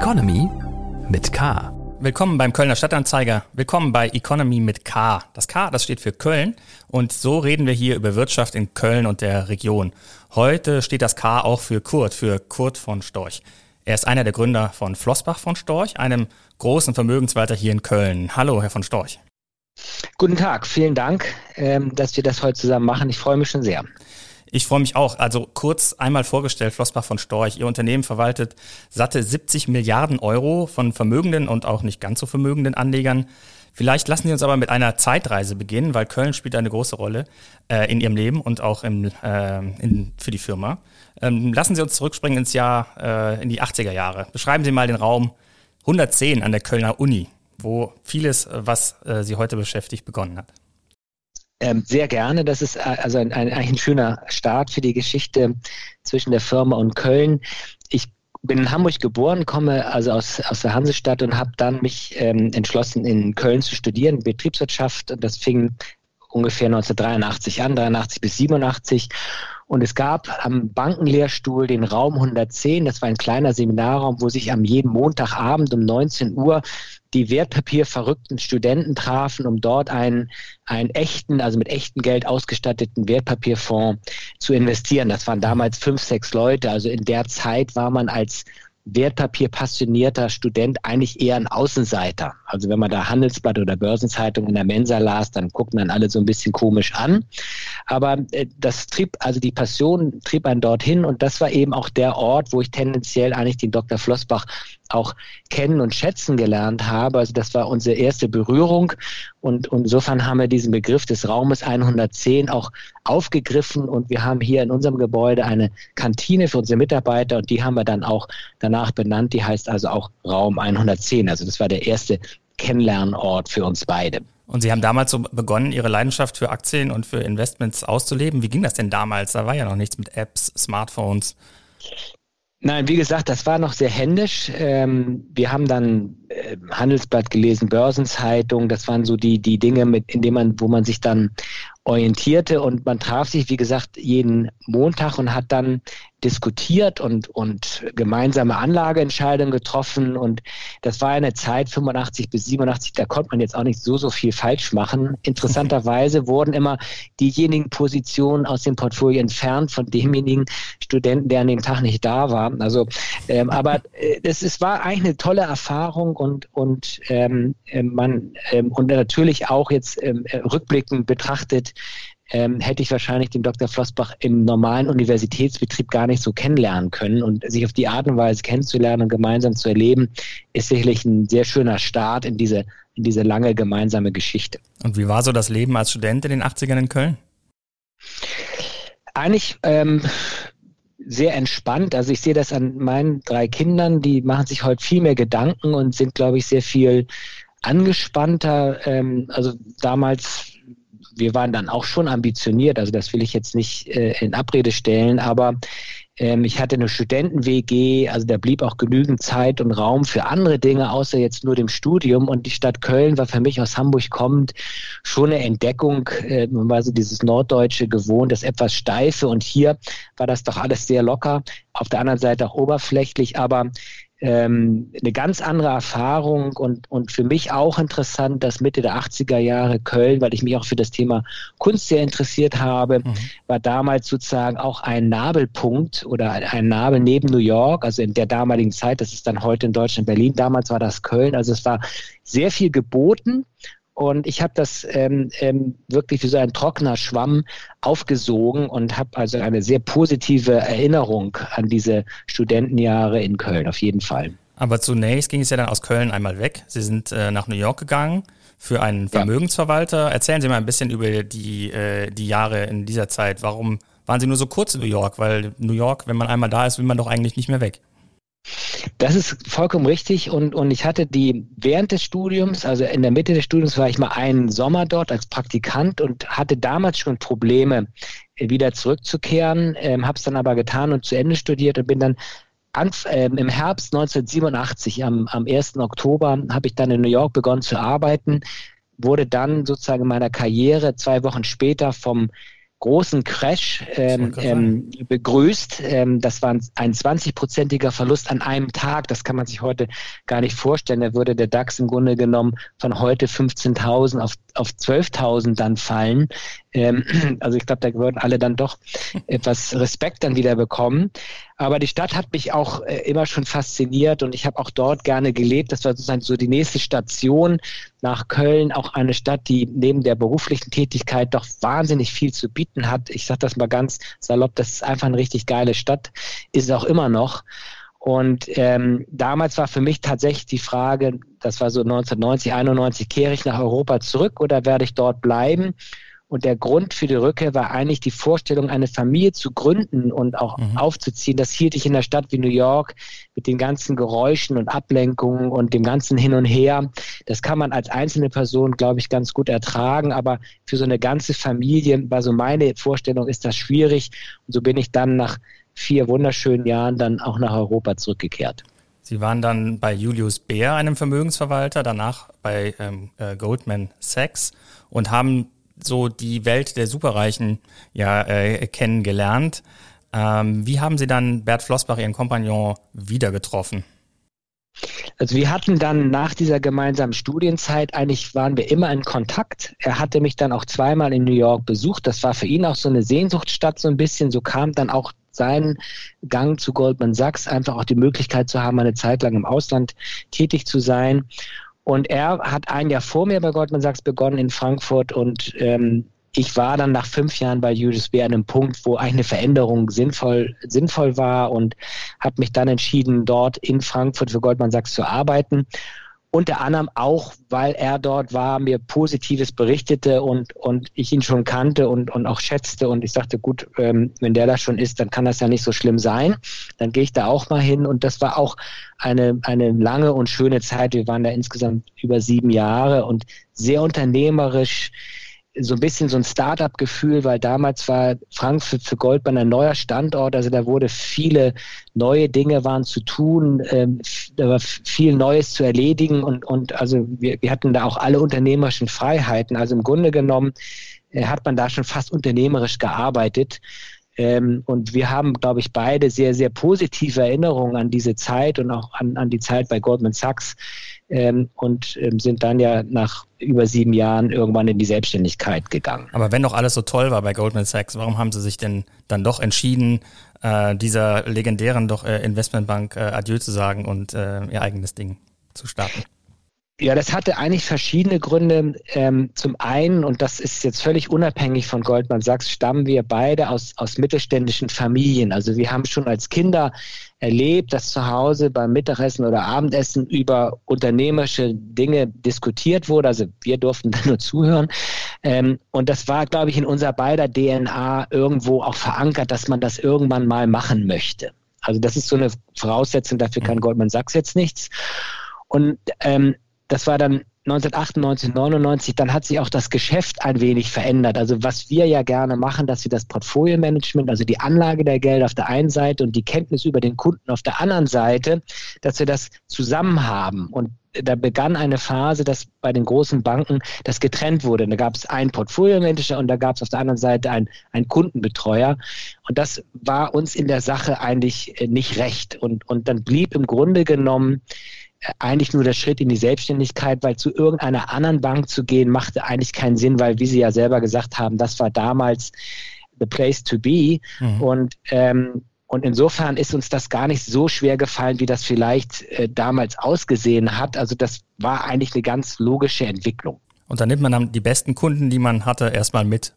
Economy mit K. Willkommen beim Kölner Stadtanzeiger. Willkommen bei Economy mit K. Das K, das steht für Köln. Und so reden wir hier über Wirtschaft in Köln und der Region. Heute steht das K auch für Kurt, für Kurt von Storch. Er ist einer der Gründer von Flossbach von Storch, einem großen Vermögenswalter hier in Köln. Hallo, Herr von Storch. Guten Tag, vielen Dank, ähm, dass wir das heute zusammen machen. Ich freue mich schon sehr. Ich freue mich auch. Also kurz einmal vorgestellt, Flossbach von Storch. Ihr Unternehmen verwaltet satte 70 Milliarden Euro von vermögenden und auch nicht ganz so vermögenden Anlegern. Vielleicht lassen Sie uns aber mit einer Zeitreise beginnen, weil Köln spielt eine große Rolle äh, in Ihrem Leben und auch im, äh, in, für die Firma. Ähm, lassen Sie uns zurückspringen ins Jahr, äh, in die 80er Jahre. Beschreiben Sie mal den Raum 110 an der Kölner Uni, wo vieles, was äh, Sie heute beschäftigt, begonnen hat. Ähm, sehr gerne. Das ist äh, also ein, ein, ein schöner Start für die Geschichte zwischen der Firma und Köln. Ich bin in Hamburg geboren, komme also aus, aus der Hansestadt und habe dann mich ähm, entschlossen, in Köln zu studieren, Betriebswirtschaft. Das fing ungefähr 1983 an, 83 bis 87. Und es gab am Bankenlehrstuhl den Raum 110. Das war ein kleiner Seminarraum, wo sich am jeden Montagabend um 19 Uhr die wertpapierverrückten Studenten trafen, um dort einen, einen echten, also mit echtem Geld ausgestatteten Wertpapierfonds zu investieren. Das waren damals fünf, sechs Leute. Also in der Zeit war man als Wertpapier-passionierter Student eigentlich eher ein Außenseiter. Also wenn man da Handelsblatt oder Börsenzeitung in der Mensa las, dann gucken dann alle so ein bisschen komisch an. Aber äh, das trieb, also die Passion trieb einen dorthin und das war eben auch der Ort, wo ich tendenziell eigentlich den Dr. Flossbach auch kennen und schätzen gelernt habe. Also das war unsere erste Berührung und, insofern haben wir diesen Begriff des Raumes 110 auch aufgegriffen und wir haben hier in unserem Gebäude eine Kantine für unsere Mitarbeiter und die haben wir dann auch danach benannt. Die heißt also auch Raum 110. Also das war der erste Kennenlernort für uns beide. Und Sie haben damals so begonnen, Ihre Leidenschaft für Aktien und für Investments auszuleben. Wie ging das denn damals? Da war ja noch nichts mit Apps, Smartphones. Nein, wie gesagt, das war noch sehr händisch. Ähm, wir haben dann äh, Handelsblatt gelesen, Börsenzeitung. Das waren so die die Dinge, mit in denen man, wo man sich dann orientierte und man traf sich, wie gesagt, jeden Montag und hat dann diskutiert und, und gemeinsame Anlageentscheidungen getroffen. Und das war eine Zeit 85 bis 87, da konnte man jetzt auch nicht so, so viel falsch machen. Interessanterweise wurden immer diejenigen Positionen aus dem Portfolio entfernt von demjenigen Studenten, der an dem Tag nicht da war. Also, ähm, aber äh, es, es war eigentlich eine tolle Erfahrung und, und ähm, äh, man ähm, und natürlich auch jetzt ähm, rückblickend betrachtet, ähm, hätte ich wahrscheinlich den Dr. Flossbach im normalen Universitätsbetrieb gar nicht so kennenlernen können. Und sich auf die Art und Weise kennenzulernen und gemeinsam zu erleben, ist sicherlich ein sehr schöner Start in diese, in diese lange gemeinsame Geschichte. Und wie war so das Leben als Student in den 80ern in Köln? Eigentlich ähm, sehr entspannt. Also ich sehe das an meinen drei Kindern, die machen sich heute viel mehr Gedanken und sind, glaube ich, sehr viel angespannter. Ähm, also damals wir waren dann auch schon ambitioniert, also das will ich jetzt nicht äh, in Abrede stellen, aber ähm, ich hatte eine Studenten-WG, also da blieb auch genügend Zeit und Raum für andere Dinge, außer jetzt nur dem Studium. Und die Stadt Köln war für mich aus Hamburg kommend schon eine Entdeckung. Äh, man war so dieses Norddeutsche gewohnt, das etwas Steife. Und hier war das doch alles sehr locker. Auf der anderen Seite auch oberflächlich, aber ähm, eine ganz andere Erfahrung und, und für mich auch interessant, dass Mitte der 80er Jahre Köln, weil ich mich auch für das Thema Kunst sehr interessiert habe, mhm. war damals sozusagen auch ein Nabelpunkt oder ein Nabel neben New York, also in der damaligen Zeit, das ist dann heute in Deutschland Berlin, damals war das Köln, also es war sehr viel geboten und ich habe das ähm, ähm, wirklich wie so ein trockener Schwamm aufgesogen und habe also eine sehr positive Erinnerung an diese Studentenjahre in Köln, auf jeden Fall. Aber zunächst ging es ja dann aus Köln einmal weg. Sie sind äh, nach New York gegangen für einen Vermögensverwalter. Ja. Erzählen Sie mal ein bisschen über die, äh, die Jahre in dieser Zeit. Warum waren Sie nur so kurz in New York? Weil New York, wenn man einmal da ist, will man doch eigentlich nicht mehr weg. Das ist vollkommen richtig und, und ich hatte die während des Studiums, also in der Mitte des Studiums war ich mal einen Sommer dort als Praktikant und hatte damals schon Probleme, wieder zurückzukehren, ähm, habe es dann aber getan und zu Ende studiert und bin dann an, ähm, im Herbst 1987, am, am 1. Oktober, habe ich dann in New York begonnen zu arbeiten, wurde dann sozusagen in meiner Karriere zwei Wochen später vom großen Crash ähm, ähm, begrüßt. Ähm, das war ein 20-prozentiger Verlust an einem Tag. Das kann man sich heute gar nicht vorstellen. Da würde der DAX im Grunde genommen von heute 15.000 auf, auf 12.000 dann fallen. Ähm, also ich glaube, da würden alle dann doch etwas Respekt dann wieder bekommen. Aber die Stadt hat mich auch äh, immer schon fasziniert und ich habe auch dort gerne gelebt. Das war sozusagen so die nächste Station nach Köln, auch eine Stadt, die neben der beruflichen Tätigkeit doch wahnsinnig viel zu bieten hat. Ich sage das mal ganz salopp, das ist einfach eine richtig geile Stadt, ist es auch immer noch. Und ähm, damals war für mich tatsächlich die Frage, das war so 1990, 91, kehre ich nach Europa zurück oder werde ich dort bleiben? Und der Grund für die Rückkehr war eigentlich die Vorstellung, eine Familie zu gründen und auch mhm. aufzuziehen. Das hielt ich in einer Stadt wie New York mit den ganzen Geräuschen und Ablenkungen und dem ganzen Hin und Her. Das kann man als einzelne Person, glaube ich, ganz gut ertragen. Aber für so eine ganze Familie war so meine Vorstellung, ist das schwierig. Und so bin ich dann nach vier wunderschönen Jahren dann auch nach Europa zurückgekehrt. Sie waren dann bei Julius Baer, einem Vermögensverwalter, danach bei ähm, äh, Goldman Sachs und haben so die Welt der Superreichen ja äh, kennengelernt. Ähm, wie haben Sie dann Bert Flossbach, Ihren Kompagnon, wieder getroffen? Also wir hatten dann nach dieser gemeinsamen Studienzeit, eigentlich waren wir immer in Kontakt. Er hatte mich dann auch zweimal in New York besucht. Das war für ihn auch so eine Sehnsuchtsstadt so ein bisschen. So kam dann auch sein Gang zu Goldman Sachs, einfach auch die Möglichkeit zu haben, eine Zeit lang im Ausland tätig zu sein. Und er hat ein Jahr vor mir bei Goldman Sachs begonnen in Frankfurt und ähm, ich war dann nach fünf Jahren bei USB an einem Punkt, wo eine Veränderung sinnvoll, sinnvoll war und habe mich dann entschieden, dort in Frankfurt für Goldman Sachs zu arbeiten unter anderem auch, weil er dort war, mir Positives berichtete und, und ich ihn schon kannte und, und auch schätzte. Und ich sagte, gut, ähm, wenn der da schon ist, dann kann das ja nicht so schlimm sein. Dann gehe ich da auch mal hin. Und das war auch eine, eine lange und schöne Zeit. Wir waren da insgesamt über sieben Jahre und sehr unternehmerisch so ein bisschen so ein Start-up-Gefühl, weil damals war Frankfurt für Goldman ein neuer Standort, also da wurde viele neue Dinge waren zu tun, ähm, da war viel Neues zu erledigen und, und also wir, wir hatten da auch alle unternehmerischen Freiheiten. Also im Grunde genommen äh, hat man da schon fast unternehmerisch gearbeitet. Ähm, und wir haben, glaube ich, beide sehr, sehr positive Erinnerungen an diese Zeit und auch an, an die Zeit bei Goldman Sachs ähm, und ähm, sind dann ja nach über sieben Jahren irgendwann in die Selbstständigkeit gegangen. Aber wenn doch alles so toll war bei Goldman Sachs, warum haben Sie sich denn dann doch entschieden, äh, dieser legendären doch äh, Investmentbank äh, Adieu zu sagen und äh, Ihr eigenes Ding zu starten? Ja, das hatte eigentlich verschiedene Gründe. Ähm, zum einen, und das ist jetzt völlig unabhängig von Goldman Sachs, stammen wir beide aus, aus mittelständischen Familien. Also wir haben schon als Kinder erlebt, dass zu Hause beim Mittagessen oder Abendessen über unternehmerische Dinge diskutiert wurde. Also wir durften da nur zuhören. Ähm, und das war, glaube ich, in unserer beider DNA irgendwo auch verankert, dass man das irgendwann mal machen möchte. Also das ist so eine Voraussetzung, dafür kann Goldman Sachs jetzt nichts. Und ähm, das war dann 1998, 99, dann hat sich auch das Geschäft ein wenig verändert. Also was wir ja gerne machen, dass wir das Portfolio-Management, also die Anlage der Gelder auf der einen Seite und die Kenntnis über den Kunden auf der anderen Seite, dass wir das zusammen haben. Und da begann eine Phase, dass bei den großen Banken das getrennt wurde. Da gab es einen Portfolio-Manager und da gab es auf der anderen Seite einen, einen Kundenbetreuer. Und das war uns in der Sache eigentlich nicht recht. Und, und dann blieb im Grunde genommen eigentlich nur der Schritt in die Selbstständigkeit, weil zu irgendeiner anderen Bank zu gehen, machte eigentlich keinen Sinn, weil, wie Sie ja selber gesagt haben, das war damals the place to be. Mhm. Und, ähm, und insofern ist uns das gar nicht so schwer gefallen, wie das vielleicht äh, damals ausgesehen hat. Also das war eigentlich eine ganz logische Entwicklung. Und dann nimmt man dann die besten Kunden, die man hatte, erstmal mit.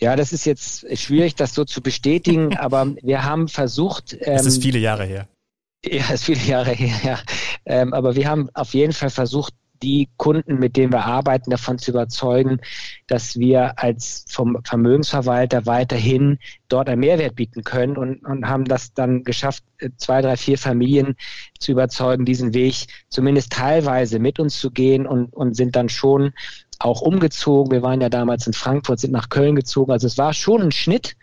Ja, das ist jetzt schwierig, das so zu bestätigen, aber wir haben versucht. Ähm, es ist viele Jahre her. Ja, ist viele Jahre her, ja. Ähm, aber wir haben auf jeden Fall versucht, die Kunden, mit denen wir arbeiten, davon zu überzeugen, dass wir als vom Vermögensverwalter weiterhin dort einen Mehrwert bieten können und, und haben das dann geschafft, zwei, drei, vier Familien zu überzeugen, diesen Weg zumindest teilweise mit uns zu gehen und, und sind dann schon auch umgezogen. Wir waren ja damals in Frankfurt, sind nach Köln gezogen. Also es war schon ein Schnitt,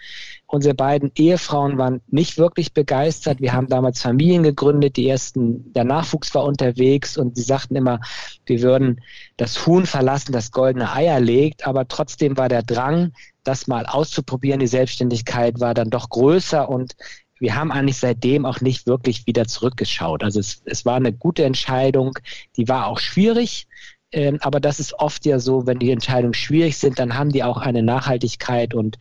Unsere beiden Ehefrauen waren nicht wirklich begeistert. Wir haben damals Familien gegründet. Die ersten, der Nachwuchs war unterwegs und sie sagten immer, wir würden das Huhn verlassen, das goldene Eier legt. Aber trotzdem war der Drang, das mal auszuprobieren. Die Selbstständigkeit war dann doch größer und wir haben eigentlich seitdem auch nicht wirklich wieder zurückgeschaut. Also es, es war eine gute Entscheidung, die war auch schwierig, ähm, aber das ist oft ja so, wenn die Entscheidungen schwierig sind, dann haben die auch eine Nachhaltigkeit und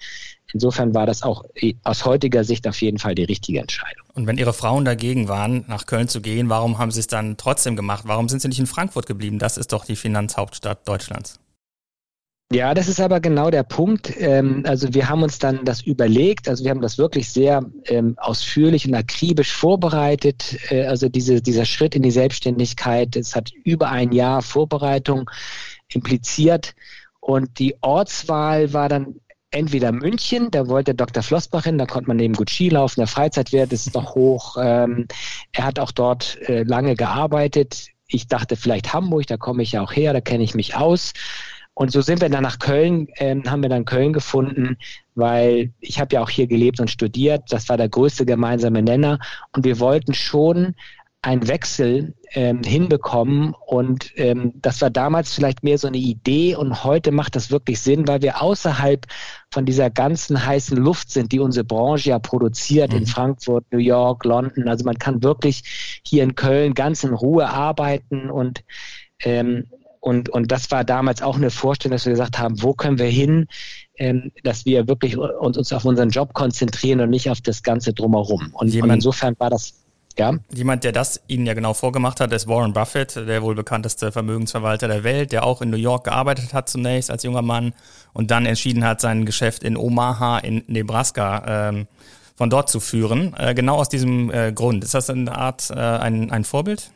insofern war das auch aus heutiger Sicht auf jeden Fall die richtige Entscheidung. Und wenn Ihre Frauen dagegen waren, nach Köln zu gehen, warum haben Sie es dann trotzdem gemacht? Warum sind Sie nicht in Frankfurt geblieben? Das ist doch die Finanzhauptstadt Deutschlands. Ja, das ist aber genau der Punkt. Ähm, also wir haben uns dann das überlegt, also wir haben das wirklich sehr ähm, ausführlich und akribisch vorbereitet. Äh, also diese, dieser Schritt in die Selbstständigkeit, es hat über ein Jahr Vorbereitung impliziert. Und die Ortswahl war dann entweder München, da wollte Dr. Flossbach hin, da konnte man neben gut Skilaufen, der Freizeitwert ist noch hoch. Ähm, er hat auch dort äh, lange gearbeitet. Ich dachte vielleicht Hamburg, da komme ich ja auch her, da kenne ich mich aus. Und so sind wir dann nach Köln, ähm, haben wir dann Köln gefunden, weil ich habe ja auch hier gelebt und studiert. Das war der größte gemeinsame Nenner. Und wir wollten schon einen Wechsel ähm, hinbekommen. Und ähm, das war damals vielleicht mehr so eine Idee. Und heute macht das wirklich Sinn, weil wir außerhalb von dieser ganzen heißen Luft sind, die unsere Branche ja produziert mhm. in Frankfurt, New York, London. Also man kann wirklich hier in Köln ganz in Ruhe arbeiten und ähm, und, und das war damals auch eine Vorstellung, dass wir gesagt haben, wo können wir hin, ähm, dass wir wirklich uns, uns auf unseren Job konzentrieren und nicht auf das Ganze drumherum. Und, Jemand, und insofern war das ja. Jemand, der das Ihnen ja genau vorgemacht hat, ist Warren Buffett, der wohl bekannteste Vermögensverwalter der Welt, der auch in New York gearbeitet hat zunächst als junger Mann und dann entschieden hat, sein Geschäft in Omaha in Nebraska ähm, von dort zu führen. Äh, genau aus diesem äh, Grund. Ist das eine Art äh, ein, ein Vorbild?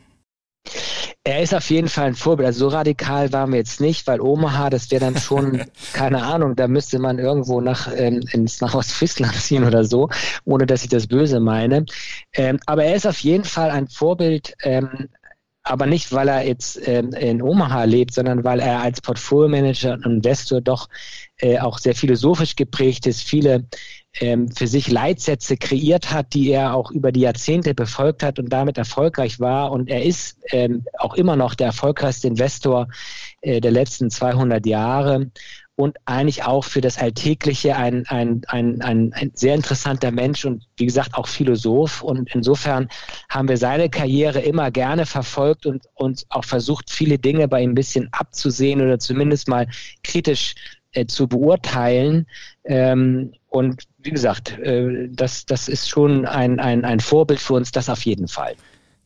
Er ist auf jeden Fall ein Vorbild. Also so radikal waren wir jetzt nicht, weil Omaha, das wäre dann schon, keine Ahnung, da müsste man irgendwo nach, ähm, ins, nach Ostfriesland ziehen oder so, ohne dass ich das Böse meine. Ähm, aber er ist auf jeden Fall ein Vorbild, ähm, aber nicht, weil er jetzt ähm, in Omaha lebt, sondern weil er als Portfolio-Manager und Investor doch äh, auch sehr philosophisch geprägt ist, viele ähm, für sich Leitsätze kreiert hat, die er auch über die Jahrzehnte befolgt hat und damit erfolgreich war. Und er ist ähm, auch immer noch der erfolgreichste Investor äh, der letzten 200 Jahre und eigentlich auch für das Alltägliche ein, ein, ein, ein, ein sehr interessanter Mensch und wie gesagt auch Philosoph. Und insofern haben wir seine Karriere immer gerne verfolgt und uns auch versucht, viele Dinge bei ihm ein bisschen abzusehen oder zumindest mal kritisch äh, zu beurteilen. Ähm, und wie gesagt, äh, das, das ist schon ein, ein, ein Vorbild für uns, das auf jeden Fall.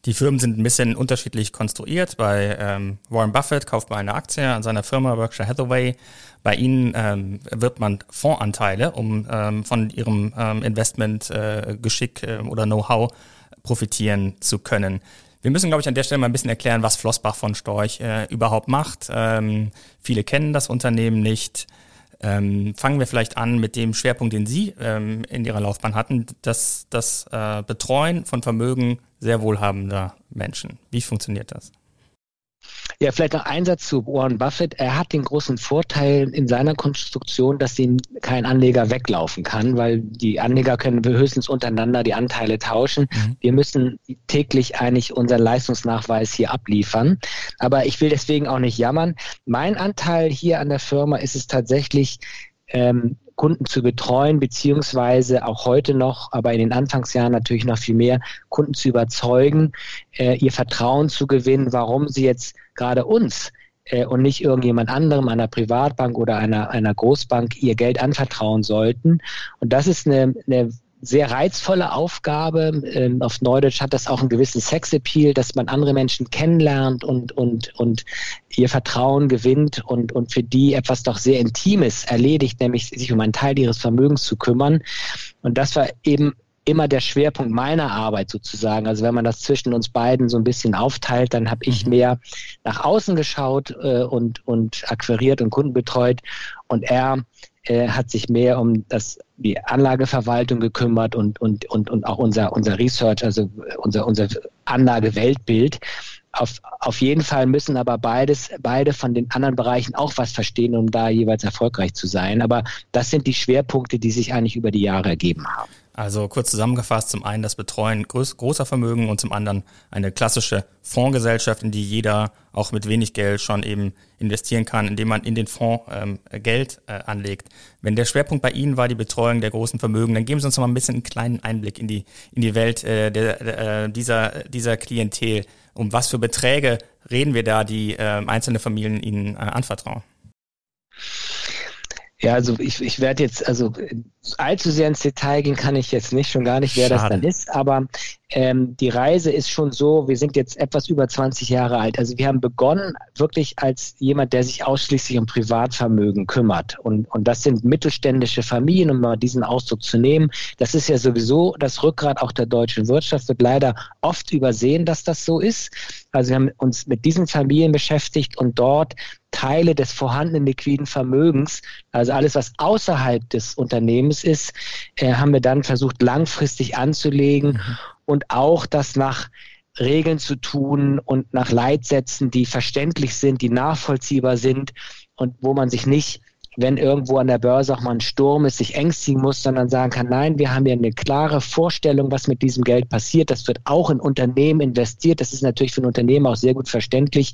Die Firmen sind ein bisschen unterschiedlich konstruiert. Bei ähm, Warren Buffett kauft man eine Aktie an seiner Firma Berkshire Hathaway. Bei ihnen ähm, wird man Fondsanteile, um ähm, von ihrem ähm, Investmentgeschick äh, äh, oder Know-how profitieren zu können. Wir müssen, glaube ich, an der Stelle mal ein bisschen erklären, was Flossbach von Storch äh, überhaupt macht. Ähm, viele kennen das Unternehmen nicht. Ähm, fangen wir vielleicht an mit dem Schwerpunkt, den Sie ähm, in Ihrer Laufbahn hatten, das, das äh, Betreuen von Vermögen sehr wohlhabender Menschen. Wie funktioniert das? Ja, vielleicht noch ein Satz zu Warren Buffett. Er hat den großen Vorteil in seiner Konstruktion, dass ihn kein Anleger weglaufen kann, weil die Anleger können höchstens untereinander die Anteile tauschen. Mhm. Wir müssen täglich eigentlich unseren Leistungsnachweis hier abliefern. Aber ich will deswegen auch nicht jammern. Mein Anteil hier an der Firma ist es tatsächlich, ähm, Kunden zu betreuen, beziehungsweise auch heute noch, aber in den Anfangsjahren natürlich noch viel mehr, Kunden zu überzeugen, äh, ihr Vertrauen zu gewinnen, warum sie jetzt gerade uns äh, und nicht irgendjemand anderem, einer Privatbank oder einer, einer Großbank, ihr Geld anvertrauen sollten. Und das ist eine, eine sehr reizvolle Aufgabe. Ähm, auf Neudeutsch hat das auch einen gewissen Sexappeal, dass man andere Menschen kennenlernt und, und, und ihr Vertrauen gewinnt und, und für die etwas doch sehr Intimes erledigt, nämlich sich um einen Teil ihres Vermögens zu kümmern. Und das war eben immer der Schwerpunkt meiner Arbeit sozusagen. Also wenn man das zwischen uns beiden so ein bisschen aufteilt, dann habe ich mhm. mehr nach außen geschaut äh, und, und akquiriert und Kunden betreut und er äh, hat sich mehr um das, die Anlageverwaltung gekümmert und, und, und, und auch unser, unser Research, also unser, unser Anlageweltbild. auf, auf jeden Fall müssen aber beides, beide von den anderen Bereichen auch was verstehen, um da jeweils erfolgreich zu sein. Aber das sind die Schwerpunkte, die sich eigentlich über die Jahre ergeben haben. Also kurz zusammengefasst, zum einen das Betreuen groß, großer Vermögen und zum anderen eine klassische Fondsgesellschaft, in die jeder auch mit wenig Geld schon eben investieren kann, indem man in den Fonds ähm, Geld äh, anlegt. Wenn der Schwerpunkt bei Ihnen war die Betreuung der großen Vermögen, dann geben Sie uns noch mal ein bisschen einen kleinen Einblick in die, in die Welt äh, der, äh, dieser, dieser Klientel. Um was für Beträge reden wir da, die äh, einzelne Familien Ihnen äh, anvertrauen? Ja, also ich, ich werde jetzt, also allzu sehr ins Detail gehen kann ich jetzt nicht, schon gar nicht, wer Schade. das dann ist, aber ähm, die Reise ist schon so, wir sind jetzt etwas über 20 Jahre alt. Also wir haben begonnen wirklich als jemand, der sich ausschließlich um Privatvermögen kümmert. Und, und das sind mittelständische Familien, um mal diesen Ausdruck zu nehmen. Das ist ja sowieso das Rückgrat auch der deutschen Wirtschaft, wird leider oft übersehen, dass das so ist. Also wir haben uns mit diesen Familien beschäftigt und dort Teile des vorhandenen liquiden Vermögens, also alles, was außerhalb des Unternehmens ist, äh, haben wir dann versucht, langfristig anzulegen mhm. und auch das nach Regeln zu tun und nach Leitsätzen, die verständlich sind, die nachvollziehbar sind und wo man sich nicht wenn irgendwo an der Börse auch mal ein Sturm ist, sich ängstigen muss, sondern sagen kann, nein, wir haben ja eine klare Vorstellung, was mit diesem Geld passiert. Das wird auch in Unternehmen investiert. Das ist natürlich für ein Unternehmen auch sehr gut verständlich.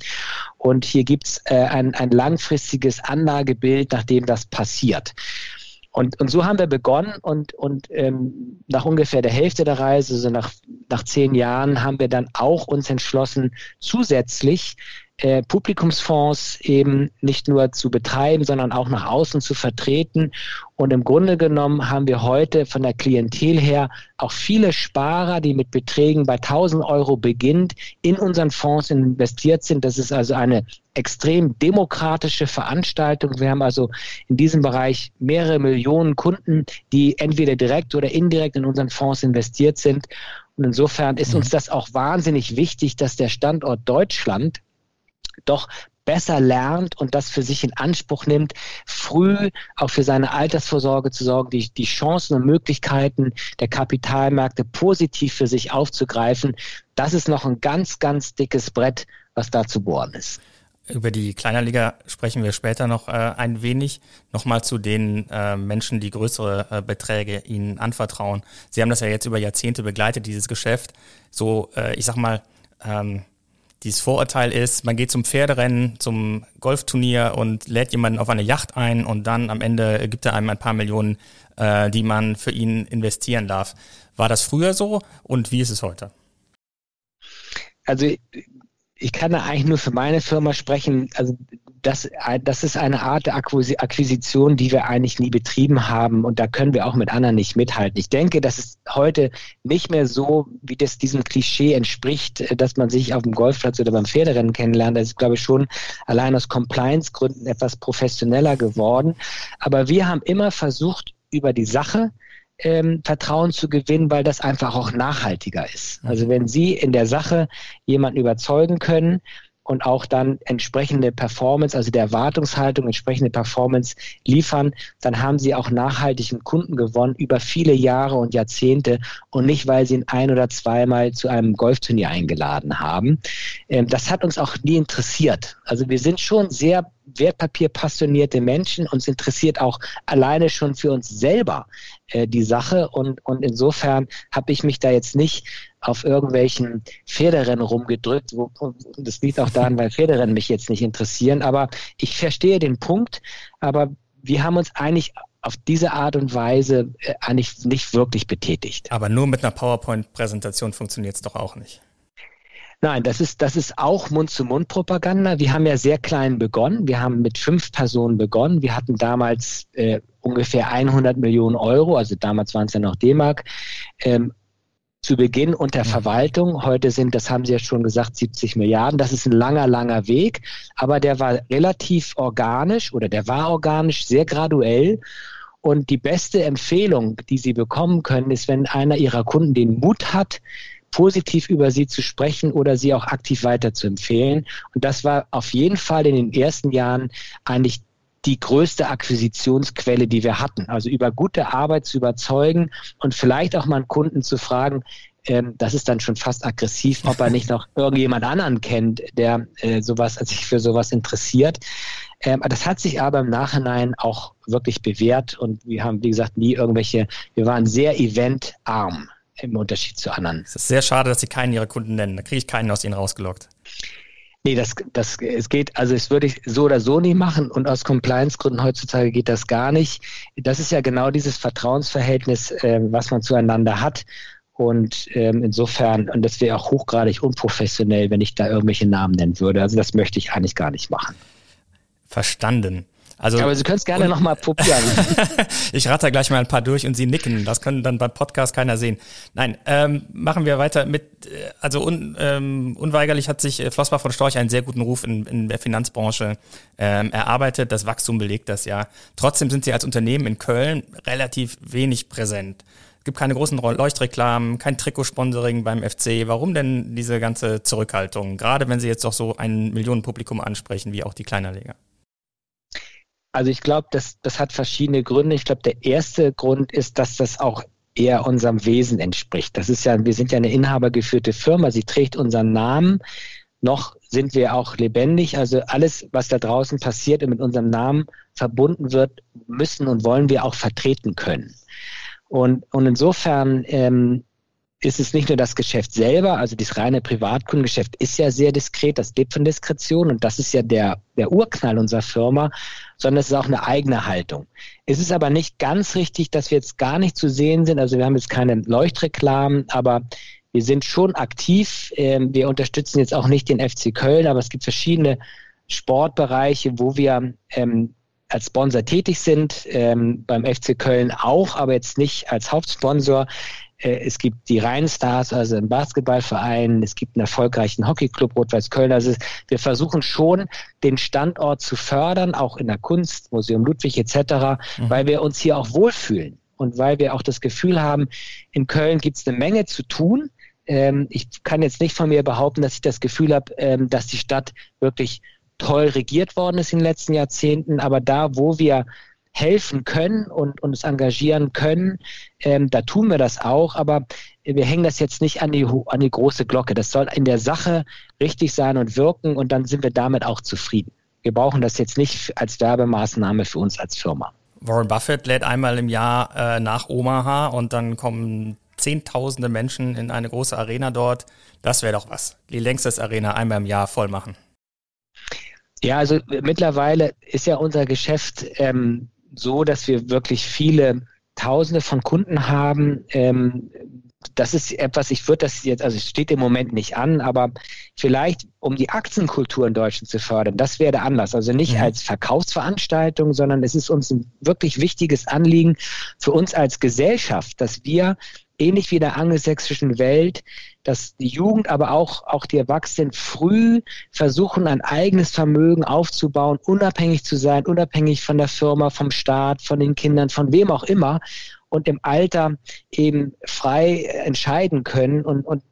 Und hier gibt es äh, ein, ein langfristiges Anlagebild, nachdem das passiert. Und, und so haben wir begonnen und, und ähm, nach ungefähr der Hälfte der Reise, also nach, nach zehn Jahren, haben wir dann auch uns entschlossen, zusätzlich äh, Publikumsfonds eben nicht nur zu betreiben, sondern auch nach außen zu vertreten. Und im Grunde genommen haben wir heute von der Klientel her auch viele Sparer, die mit Beträgen bei 1000 Euro beginnt, in unseren Fonds investiert sind. Das ist also eine extrem demokratische Veranstaltung. Wir haben also in diesem Bereich mehrere Millionen Kunden, die entweder direkt oder indirekt in unseren Fonds investiert sind. Und insofern ist uns mhm. das auch wahnsinnig wichtig, dass der Standort Deutschland doch besser lernt und das für sich in Anspruch nimmt, früh auch für seine Altersvorsorge zu sorgen, die, die Chancen und Möglichkeiten der Kapitalmärkte positiv für sich aufzugreifen. Das ist noch ein ganz, ganz dickes Brett, was da zu bohren ist. Über die Kleinerliga sprechen wir später noch äh, ein wenig. Nochmal zu den äh, Menschen, die größere äh, Beträge ihnen anvertrauen. Sie haben das ja jetzt über Jahrzehnte begleitet, dieses Geschäft. So, äh, ich sag mal, ähm, dieses Vorurteil ist, man geht zum Pferderennen, zum Golfturnier und lädt jemanden auf eine Yacht ein und dann am Ende gibt er einem ein paar Millionen, äh, die man für ihn investieren darf. War das früher so und wie ist es heute? Also ich kann da eigentlich nur für meine Firma sprechen. Also das, das ist eine Art der Akquisition, die wir eigentlich nie betrieben haben und da können wir auch mit anderen nicht mithalten. Ich denke, dass es heute nicht mehr so, wie das diesem Klischee entspricht, dass man sich auf dem Golfplatz oder beim Pferderennen kennenlernt. Das ist, glaube ich, schon allein aus Compliance-Gründen etwas professioneller geworden. Aber wir haben immer versucht, über die Sache ähm, Vertrauen zu gewinnen, weil das einfach auch nachhaltiger ist. Also wenn Sie in der Sache jemanden überzeugen können, und auch dann entsprechende Performance, also der Erwartungshaltung entsprechende Performance liefern, dann haben sie auch nachhaltigen Kunden gewonnen über viele Jahre und Jahrzehnte und nicht, weil sie ihn ein oder zweimal zu einem Golfturnier eingeladen haben. Ähm, das hat uns auch nie interessiert. Also wir sind schon sehr wertpapierpassionierte Menschen. Uns interessiert auch alleine schon für uns selber äh, die Sache. Und, und insofern habe ich mich da jetzt nicht auf irgendwelchen Pferderennen rumgedrückt. Wo, das liegt auch daran, weil Pferderennen mich jetzt nicht interessieren. Aber ich verstehe den Punkt. Aber wir haben uns eigentlich auf diese Art und Weise äh, eigentlich nicht wirklich betätigt. Aber nur mit einer PowerPoint-Präsentation funktioniert es doch auch nicht. Nein, das ist, das ist auch Mund-zu-Mund-Propaganda. Wir haben ja sehr klein begonnen. Wir haben mit fünf Personen begonnen. Wir hatten damals äh, ungefähr 100 Millionen Euro, also damals waren es ja noch D-Mark, ähm, zu Beginn unter Verwaltung. Heute sind, das haben Sie ja schon gesagt, 70 Milliarden. Das ist ein langer, langer Weg, aber der war relativ organisch oder der war organisch, sehr graduell. Und die beste Empfehlung, die Sie bekommen können, ist, wenn einer Ihrer Kunden den Mut hat, positiv über sie zu sprechen oder sie auch aktiv weiter zu empfehlen. Und das war auf jeden Fall in den ersten Jahren eigentlich die größte Akquisitionsquelle, die wir hatten. Also über gute Arbeit zu überzeugen und vielleicht auch mal einen Kunden zu fragen, ähm, das ist dann schon fast aggressiv, ob er nicht noch irgendjemand anderen kennt, der äh, sowas, sich für sowas interessiert. Ähm, das hat sich aber im Nachhinein auch wirklich bewährt und wir haben, wie gesagt, nie irgendwelche, wir waren sehr eventarm im Unterschied zu anderen. Es ist sehr schade, dass Sie keinen Ihrer Kunden nennen. Da kriege ich keinen aus Ihnen rausgelockt. Nee, das, das, es geht, also es würde ich so oder so nie machen und aus Compliance-Gründen heutzutage geht das gar nicht. Das ist ja genau dieses Vertrauensverhältnis, äh, was man zueinander hat. Und ähm, insofern, und das wäre auch hochgradig unprofessionell, wenn ich da irgendwelche Namen nennen würde. Also das möchte ich eigentlich gar nicht machen. Verstanden. Also, Aber Sie können es gerne nochmal probieren. ich rate gleich mal ein paar durch und Sie nicken. Das können dann beim Podcast keiner sehen. Nein, ähm, machen wir weiter mit, äh, also un, ähm, unweigerlich hat sich äh, Flossbach von Storch einen sehr guten Ruf in, in der Finanzbranche ähm, erarbeitet. Das Wachstum belegt das ja. Trotzdem sind Sie als Unternehmen in Köln relativ wenig präsent. Es gibt keine großen Leuchtreklamen, kein Trikotsponsoring beim FC. Warum denn diese ganze Zurückhaltung? Gerade wenn Sie jetzt doch so ein Millionenpublikum ansprechen, wie auch die Kleinerleger. Also ich glaube, das, das hat verschiedene Gründe. Ich glaube, der erste Grund ist, dass das auch eher unserem Wesen entspricht. Das ist ja, wir sind ja eine inhabergeführte Firma. Sie trägt unseren Namen. Noch sind wir auch lebendig. Also alles, was da draußen passiert und mit unserem Namen verbunden wird, müssen und wollen wir auch vertreten können. Und, und insofern ähm, ist es nicht nur das Geschäft selber, also das reine Privatkundengeschäft ist ja sehr diskret, das lebt von Diskretion und das ist ja der, der Urknall unserer Firma, sondern es ist auch eine eigene Haltung. Es ist aber nicht ganz richtig, dass wir jetzt gar nicht zu sehen sind, also wir haben jetzt keine Leuchtreklamen, aber wir sind schon aktiv. Ähm, wir unterstützen jetzt auch nicht den FC Köln, aber es gibt verschiedene Sportbereiche, wo wir ähm, als Sponsor tätig sind, ähm, beim FC Köln auch, aber jetzt nicht als Hauptsponsor. Äh, es gibt die Rheinstars, also ein Basketballverein, es gibt einen erfolgreichen Hockeyclub Rot-Weiß Köln. Also wir versuchen schon, den Standort zu fördern, auch in der Kunst, Museum Ludwig etc., mhm. weil wir uns hier auch wohlfühlen und weil wir auch das Gefühl haben, in Köln gibt es eine Menge zu tun. Ähm, ich kann jetzt nicht von mir behaupten, dass ich das Gefühl habe, ähm, dass die Stadt wirklich toll regiert worden ist in den letzten Jahrzehnten, aber da, wo wir helfen können und uns engagieren können, ähm, da tun wir das auch, aber wir hängen das jetzt nicht an die, an die große Glocke. Das soll in der Sache richtig sein und wirken und dann sind wir damit auch zufrieden. Wir brauchen das jetzt nicht als Werbemaßnahme für uns als Firma. Warren Buffett lädt einmal im Jahr äh, nach Omaha und dann kommen Zehntausende Menschen in eine große Arena dort. Das wäre doch was. Die längstes Arena einmal im Jahr voll machen. Ja, also mittlerweile ist ja unser Geschäft ähm, so, dass wir wirklich viele Tausende von Kunden haben. Ähm, das ist etwas, ich würde das jetzt, also es steht im Moment nicht an, aber vielleicht, um die Aktienkultur in Deutschland zu fördern, das wäre anders. Also nicht ja. als Verkaufsveranstaltung, sondern es ist uns ein wirklich wichtiges Anliegen für uns als Gesellschaft, dass wir ähnlich wie in der angelsächsischen Welt, dass die Jugend, aber auch, auch die Erwachsenen früh versuchen, ein eigenes Vermögen aufzubauen, unabhängig zu sein, unabhängig von der Firma, vom Staat, von den Kindern, von wem auch immer und im Alter eben frei entscheiden können und, und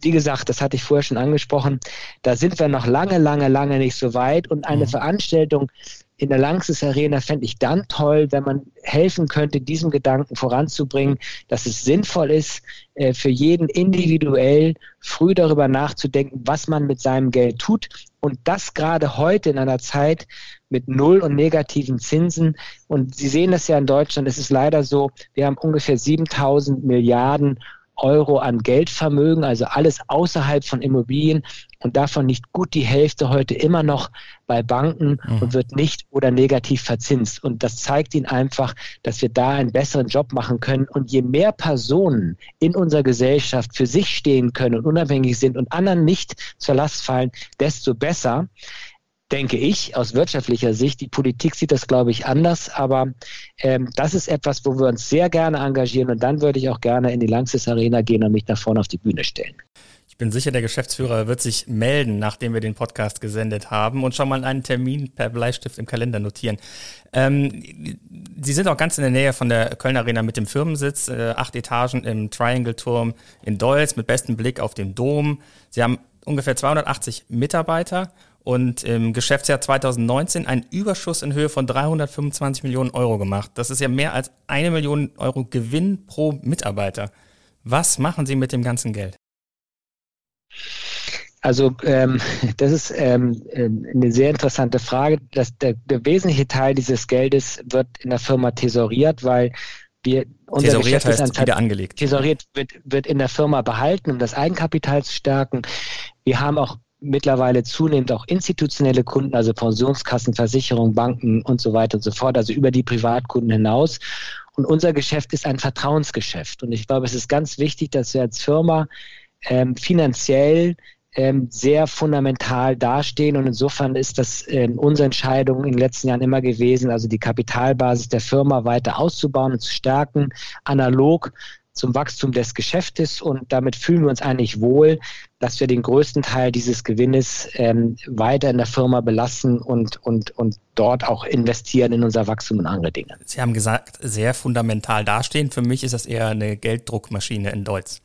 wie gesagt, das hatte ich vorher schon angesprochen, da sind wir noch lange, lange, lange nicht so weit. Und eine mhm. Veranstaltung in der Langsys Arena fände ich dann toll, wenn man helfen könnte, diesen Gedanken voranzubringen, dass es sinnvoll ist, äh, für jeden individuell früh darüber nachzudenken, was man mit seinem Geld tut. Und das gerade heute in einer Zeit mit Null und negativen Zinsen. Und Sie sehen das ja in Deutschland, es ist leider so, wir haben ungefähr 7000 Milliarden Euro an Geldvermögen, also alles außerhalb von Immobilien und davon nicht gut die Hälfte heute immer noch bei Banken mhm. und wird nicht oder negativ verzinst. Und das zeigt Ihnen einfach, dass wir da einen besseren Job machen können. Und je mehr Personen in unserer Gesellschaft für sich stehen können und unabhängig sind und anderen nicht zur Last fallen, desto besser denke ich, aus wirtschaftlicher Sicht. Die Politik sieht das, glaube ich, anders, aber ähm, das ist etwas, wo wir uns sehr gerne engagieren und dann würde ich auch gerne in die Langsys Arena gehen und mich da vorne auf die Bühne stellen. Ich bin sicher, der Geschäftsführer wird sich melden, nachdem wir den Podcast gesendet haben und schon mal einen Termin per Bleistift im Kalender notieren. Ähm, Sie sind auch ganz in der Nähe von der Köln Arena mit dem Firmensitz, äh, acht Etagen im Triangle-Turm in Dolz mit bestem Blick auf den Dom. Sie haben ungefähr 280 Mitarbeiter und im Geschäftsjahr 2019 einen Überschuss in Höhe von 325 Millionen Euro gemacht. Das ist ja mehr als eine Million Euro Gewinn pro Mitarbeiter. Was machen Sie mit dem ganzen Geld? Also ähm, das ist ähm, eine sehr interessante Frage. Das, der, der wesentliche Teil dieses Geldes wird in der Firma tesoriert, weil wir unser Geschäft heißt wieder angelegt. Tesoriert wird, wird in der Firma behalten, um das Eigenkapital zu stärken. Wir haben auch mittlerweile zunehmend auch institutionelle Kunden, also Pensionskassen, Versicherungen, Banken und so weiter und so fort, also über die Privatkunden hinaus. Und unser Geschäft ist ein Vertrauensgeschäft. Und ich glaube, es ist ganz wichtig, dass wir als Firma ähm, finanziell ähm, sehr fundamental dastehen. Und insofern ist das ähm, unsere Entscheidung in den letzten Jahren immer gewesen, also die Kapitalbasis der Firma weiter auszubauen und zu stärken, analog zum Wachstum des Geschäftes und damit fühlen wir uns eigentlich wohl, dass wir den größten Teil dieses Gewinnes ähm, weiter in der Firma belassen und, und, und dort auch investieren in unser Wachstum und andere Dinge. Sie haben gesagt, sehr fundamental dastehen. Für mich ist das eher eine Gelddruckmaschine in Deutsch.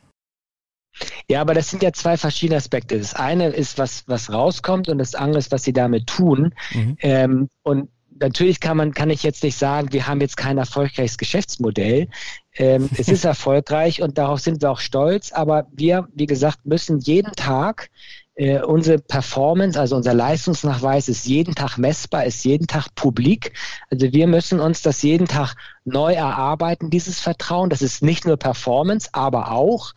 Ja, aber das sind ja zwei verschiedene Aspekte. Das eine ist, was, was rauskommt und das andere ist, was sie damit tun. Mhm. Ähm, und natürlich kann man, kann ich jetzt nicht sagen, wir haben jetzt kein erfolgreiches Geschäftsmodell. Ähm, es ist erfolgreich und darauf sind wir auch stolz, aber wir, wie gesagt, müssen jeden Tag äh, unsere Performance, also unser Leistungsnachweis ist jeden Tag messbar, ist jeden Tag publik. Also wir müssen uns das jeden Tag neu erarbeiten, dieses Vertrauen. Das ist nicht nur Performance, aber auch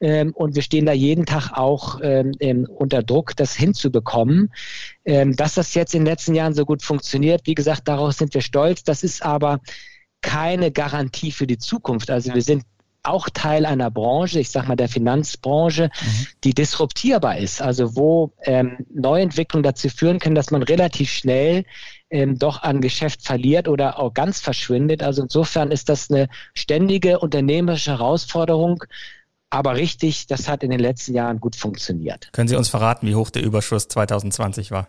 ähm, und wir stehen da jeden Tag auch ähm, ähm, unter Druck, das hinzubekommen. Ähm, dass das jetzt in den letzten Jahren so gut funktioniert, wie gesagt, daraus sind wir stolz. Das ist aber keine Garantie für die Zukunft. Also wir sind auch Teil einer Branche, ich sage mal der Finanzbranche, mhm. die disruptierbar ist, also wo ähm, Neuentwicklungen dazu führen können, dass man relativ schnell ähm, doch an Geschäft verliert oder auch ganz verschwindet. Also insofern ist das eine ständige unternehmerische Herausforderung, aber richtig, das hat in den letzten Jahren gut funktioniert. Können Sie uns verraten, wie hoch der Überschuss 2020 war?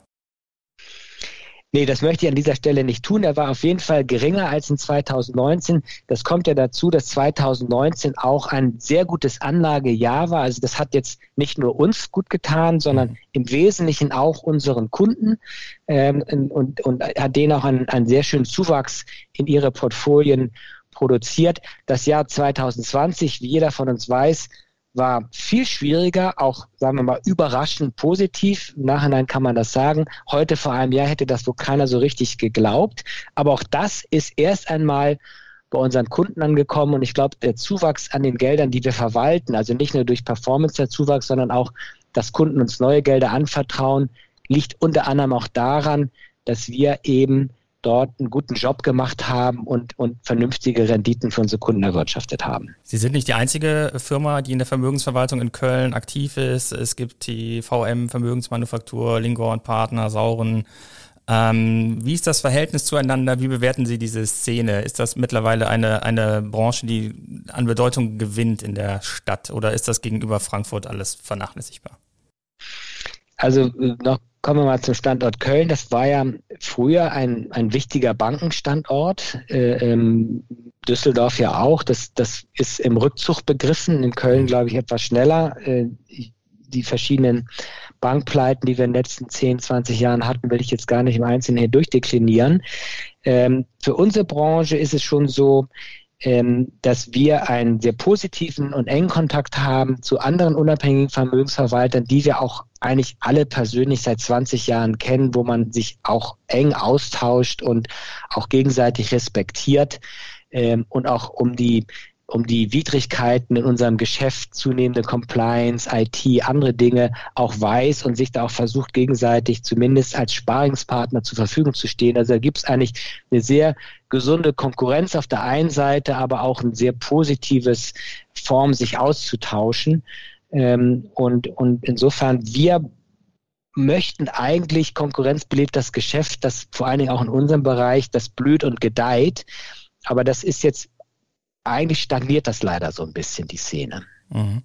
Nee, das möchte ich an dieser Stelle nicht tun. Er war auf jeden Fall geringer als in 2019. Das kommt ja dazu, dass 2019 auch ein sehr gutes Anlagejahr war. Also das hat jetzt nicht nur uns gut getan, sondern mhm. im Wesentlichen auch unseren Kunden ähm, und, und hat denen auch einen, einen sehr schönen Zuwachs in ihre Portfolien produziert. Das Jahr 2020, wie jeder von uns weiß, war viel schwieriger, auch sagen wir mal überraschend positiv. Im Nachhinein kann man das sagen. Heute vor einem Jahr hätte das wohl keiner so richtig geglaubt. Aber auch das ist erst einmal bei unseren Kunden angekommen und ich glaube, der Zuwachs an den Geldern, die wir verwalten, also nicht nur durch Performance der Zuwachs, sondern auch, dass Kunden uns neue Gelder anvertrauen, liegt unter anderem auch daran, dass wir eben dort einen guten Job gemacht haben und, und vernünftige Renditen für unsere Kunden erwirtschaftet haben. Sie sind nicht die einzige Firma, die in der Vermögensverwaltung in Köln aktiv ist. Es gibt die VM Vermögensmanufaktur, Lingor und Partner, Sauren. Ähm, wie ist das Verhältnis zueinander? Wie bewerten Sie diese Szene? Ist das mittlerweile eine, eine Branche, die an Bedeutung gewinnt in der Stadt oder ist das gegenüber Frankfurt alles vernachlässigbar? Also äh, noch Kommen wir mal zum Standort Köln. Das war ja früher ein, ein wichtiger Bankenstandort. Äh, ähm, Düsseldorf ja auch. Das, das ist im Rückzug begriffen. In Köln, glaube ich, etwas schneller. Äh, die verschiedenen Bankpleiten, die wir in den letzten 10, 20 Jahren hatten, will ich jetzt gar nicht im Einzelnen hier durchdeklinieren. Ähm, für unsere Branche ist es schon so, dass wir einen sehr positiven und engen Kontakt haben zu anderen unabhängigen Vermögensverwaltern, die wir auch eigentlich alle persönlich seit 20 Jahren kennen, wo man sich auch eng austauscht und auch gegenseitig respektiert ähm, und auch um die um die Widrigkeiten in unserem Geschäft, zunehmende Compliance, IT, andere Dinge auch weiß und sich da auch versucht, gegenseitig zumindest als Sparingspartner zur Verfügung zu stehen. Also da gibt es eigentlich eine sehr gesunde Konkurrenz auf der einen Seite, aber auch ein sehr positives Form, sich auszutauschen. Ähm, und, und insofern, wir möchten eigentlich konkurrenzbelebtes Geschäft, das vor allen Dingen auch in unserem Bereich, das blüht und gedeiht. Aber das ist jetzt eigentlich stagniert das leider so ein bisschen, die Szene. Mhm.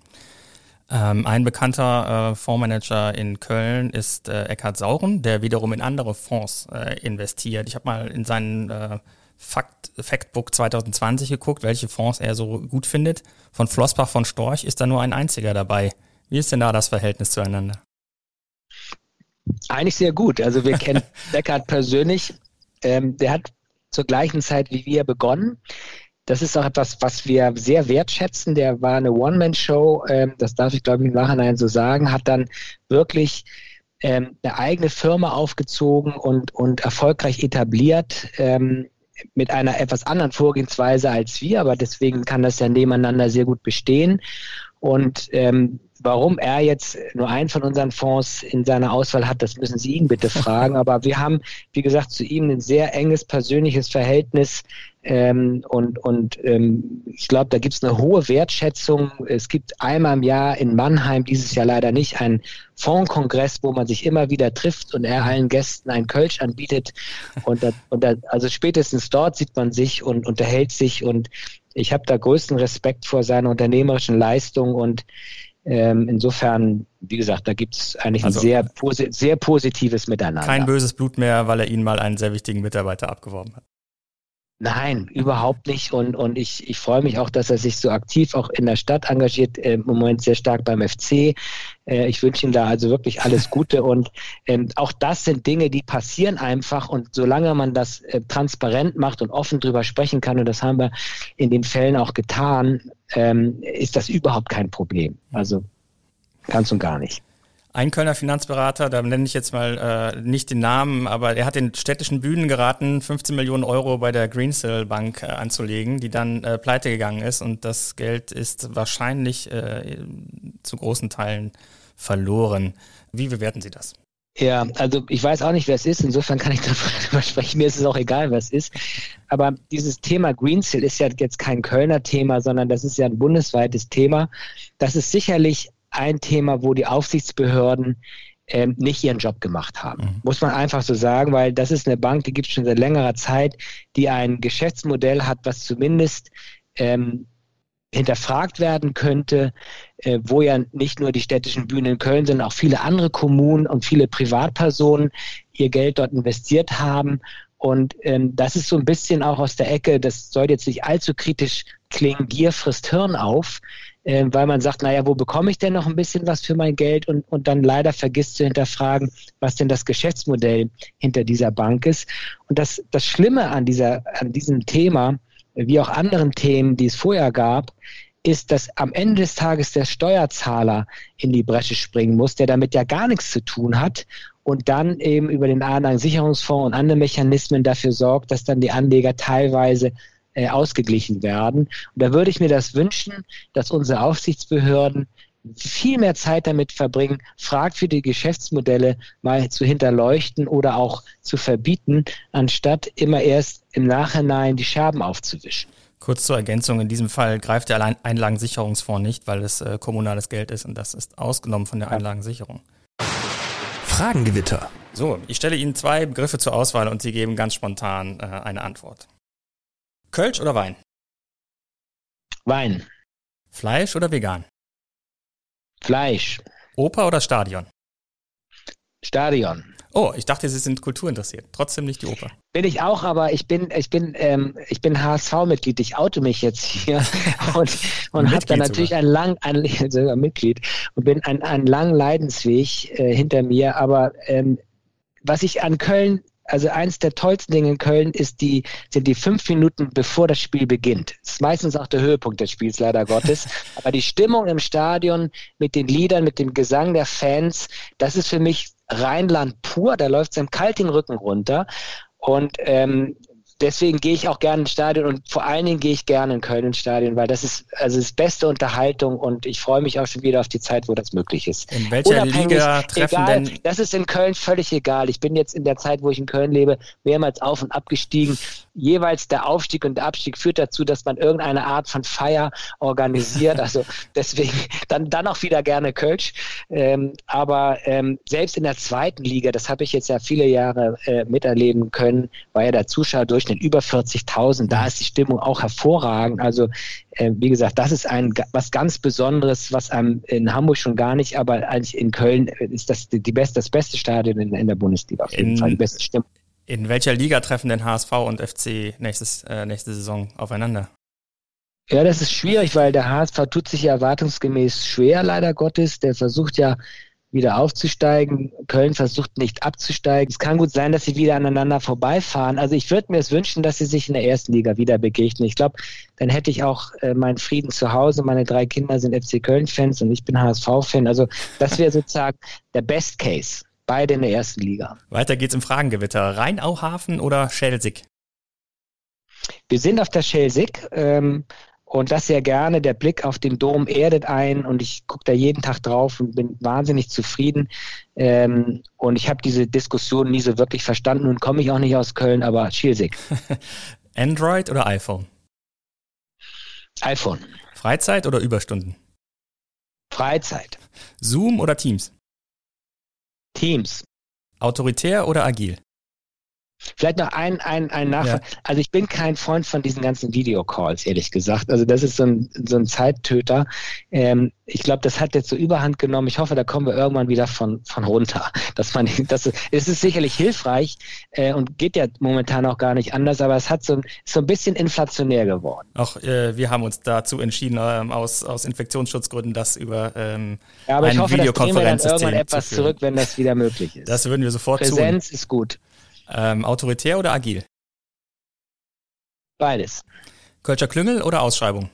Ähm, ein bekannter äh, Fondsmanager in Köln ist äh, Eckhard Sauren, der wiederum in andere Fonds äh, investiert. Ich habe mal in seinen äh, Fakt, Factbook 2020 geguckt, welche Fonds er so gut findet. Von Flossbach von Storch ist da nur ein einziger dabei. Wie ist denn da das Verhältnis zueinander? Eigentlich sehr gut. Also wir kennen Deckard persönlich. Ähm, der hat zur gleichen Zeit wie wir begonnen. Das ist auch etwas, was wir sehr wertschätzen. Der war eine One-Man-Show, ähm, das darf ich glaube ich im Nachhinein so sagen, hat dann wirklich ähm, eine eigene Firma aufgezogen und, und erfolgreich etabliert. Ähm, mit einer etwas anderen Vorgehensweise als wir, aber deswegen kann das ja nebeneinander sehr gut bestehen. Und ähm, warum er jetzt nur einen von unseren Fonds in seiner Auswahl hat, das müssen Sie ihn bitte fragen. Aber wir haben, wie gesagt, zu ihm ein sehr enges persönliches Verhältnis. Ähm, und und ähm, ich glaube, da gibt es eine hohe Wertschätzung. Es gibt einmal im Jahr in Mannheim, dieses Jahr leider nicht, einen Fondkongress, wo man sich immer wieder trifft und er allen Gästen einen Kölsch anbietet. Und, da, und da, also spätestens dort sieht man sich und unterhält sich. Und ich habe da größten Respekt vor seiner unternehmerischen Leistung und ähm, insofern, wie gesagt, da gibt es eigentlich also, ein sehr, posi sehr positives Miteinander. Kein böses Blut mehr, weil er Ihnen mal einen sehr wichtigen Mitarbeiter abgeworben hat. Nein, überhaupt nicht. Und, und ich, ich freue mich auch, dass er sich so aktiv auch in der Stadt engagiert, äh, im Moment sehr stark beim FC. Äh, ich wünsche ihm da also wirklich alles Gute. Und ähm, auch das sind Dinge, die passieren einfach. Und solange man das äh, transparent macht und offen drüber sprechen kann, und das haben wir in den Fällen auch getan, ähm, ist das überhaupt kein Problem. Also ganz und gar nicht. Ein Kölner Finanzberater, da nenne ich jetzt mal äh, nicht den Namen, aber er hat den städtischen Bühnen geraten, 15 Millionen Euro bei der Greensill Bank äh, anzulegen, die dann äh, pleite gegangen ist und das Geld ist wahrscheinlich äh, zu großen Teilen verloren. Wie bewerten Sie das? Ja, also ich weiß auch nicht, wer es ist. Insofern kann ich darüber sprechen. Mir ist es auch egal, wer es ist. Aber dieses Thema Greensill ist ja jetzt kein Kölner Thema, sondern das ist ja ein bundesweites Thema. Das ist sicherlich ein Thema, wo die Aufsichtsbehörden ähm, nicht ihren Job gemacht haben. Mhm. Muss man einfach so sagen, weil das ist eine Bank, die gibt es schon seit längerer Zeit, die ein Geschäftsmodell hat, was zumindest ähm, hinterfragt werden könnte, äh, wo ja nicht nur die städtischen Bühnen in Köln, sondern auch viele andere Kommunen und viele Privatpersonen ihr Geld dort investiert haben. Und ähm, das ist so ein bisschen auch aus der Ecke, das soll jetzt nicht allzu kritisch klingen, Gier frisst Hirn auf äh, weil man sagt, naja, wo bekomme ich denn noch ein bisschen was für mein Geld und, und dann leider vergisst zu hinterfragen, was denn das Geschäftsmodell hinter dieser Bank ist. Und das, das Schlimme an, dieser, an diesem Thema, wie auch anderen Themen, die es vorher gab, ist, dass am Ende des Tages der Steuerzahler in die Bresche springen muss, der damit ja gar nichts zu tun hat und dann eben über den Anlagensicherungsfonds und andere Mechanismen dafür sorgt, dass dann die Anleger teilweise äh, ausgeglichen werden. Und da würde ich mir das wünschen, dass unsere Aufsichtsbehörden viel mehr Zeit damit verbringen, fragwürdige Geschäftsmodelle mal zu hinterleuchten oder auch zu verbieten, anstatt immer erst im Nachhinein die Scherben aufzuwischen. Kurz zur Ergänzung, in diesem Fall greift der Einlagensicherungsfonds nicht, weil es äh, kommunales Geld ist und das ist ausgenommen von der Einlagensicherung. Fragengewitter. So, ich stelle Ihnen zwei Begriffe zur Auswahl und Sie geben ganz spontan äh, eine Antwort. Kölsch oder Wein? Wein. Fleisch oder vegan? Fleisch. Oper oder Stadion? Stadion. Oh, ich dachte, Sie sind kulturinteressiert. Trotzdem nicht die Oper. Bin ich auch, aber ich bin, ich bin, ähm, ich bin HSV-Mitglied. Ich oute mich jetzt hier und, und habe da natürlich ein lang, ein, sogar Mitglied und bin einen, einen langen Leidensweg äh, hinter mir. Aber ähm, was ich an Köln also eins der tollsten Dinge in Köln ist die, sind die fünf Minuten bevor das Spiel beginnt. Das ist meistens auch der Höhepunkt des Spiels, leider Gottes. Aber die Stimmung im Stadion mit den Liedern, mit dem Gesang der Fans, das ist für mich Rheinland pur. Da läuft es im kalten Rücken runter. Und ähm, deswegen gehe ich auch gerne ins Stadion und vor allen Dingen gehe ich gerne in Köln ins Stadion, weil das ist also das beste Unterhaltung und ich freue mich auch schon wieder auf die Zeit, wo das möglich ist. In welcher Liga treffen egal, denn? Das ist in Köln völlig egal. Ich bin jetzt in der Zeit, wo ich in Köln lebe, mehrmals auf und abgestiegen. Jeweils der Aufstieg und der Abstieg führt dazu, dass man irgendeine Art von Feier organisiert. Also deswegen dann dann auch wieder gerne Kölsch. Ähm, aber ähm, selbst in der zweiten Liga, das habe ich jetzt ja viele Jahre äh, miterleben können, war ja der Zuschauer durch Durchschnitt über 40.000. Da ist die Stimmung auch hervorragend. Also äh, wie gesagt, das ist ein was ganz Besonderes, was einem in Hamburg schon gar nicht, aber eigentlich in Köln ist das die beste, das beste Stadion in, in der Bundesliga auf jeden in, Fall. Die beste Stimmung. In welcher Liga treffen denn HSV und FC nächstes, äh, nächste Saison aufeinander? Ja, das ist schwierig, weil der HSV tut sich ja erwartungsgemäß schwer, leider Gottes. Der versucht ja wieder aufzusteigen. Köln versucht nicht abzusteigen. Es kann gut sein, dass sie wieder aneinander vorbeifahren. Also ich würde mir es wünschen, dass sie sich in der ersten Liga wieder begegnen. Ich glaube, dann hätte ich auch äh, meinen Frieden zu Hause. Meine drei Kinder sind FC Köln-Fans und ich bin HSV-Fan. Also das wäre sozusagen der Best Case. Beide in der ersten Liga. Weiter geht's im Fragengewitter. Rheinauhafen oder Schelsig? Wir sind auf der Schelsig. Ähm, und das sehr gerne. Der Blick auf den Dom erdet ein und ich gucke da jeden Tag drauf und bin wahnsinnig zufrieden. Ähm, und ich habe diese Diskussion nie so wirklich verstanden und komme ich auch nicht aus Köln, aber Schielsig. Android oder iPhone? iPhone. Freizeit oder Überstunden? Freizeit. Zoom oder Teams? Teams. Autoritär oder agil? Vielleicht noch ein, ein, ein Nachfrage. Ja. Also ich bin kein Freund von diesen ganzen Videocalls, ehrlich gesagt. Also das ist so ein, so ein Zeittöter. Ähm, ich glaube, das hat jetzt so Überhand genommen. Ich hoffe, da kommen wir irgendwann wieder von, von runter. Dass man, das ist, es ist sicherlich hilfreich äh, und geht ja momentan auch gar nicht anders, aber es hat so, so ein bisschen inflationär geworden. Auch äh, wir haben uns dazu entschieden, ähm, aus, aus Infektionsschutzgründen, das über ähm, ja, aber ich hoffe, das wir dann irgendwann etwas zurück, wenn das wieder möglich ist. Das würden wir sofort Präsenz tun. Präsenz ist gut. Ähm, autoritär oder agil? Beides. Kölscher Klüngel oder Ausschreibung?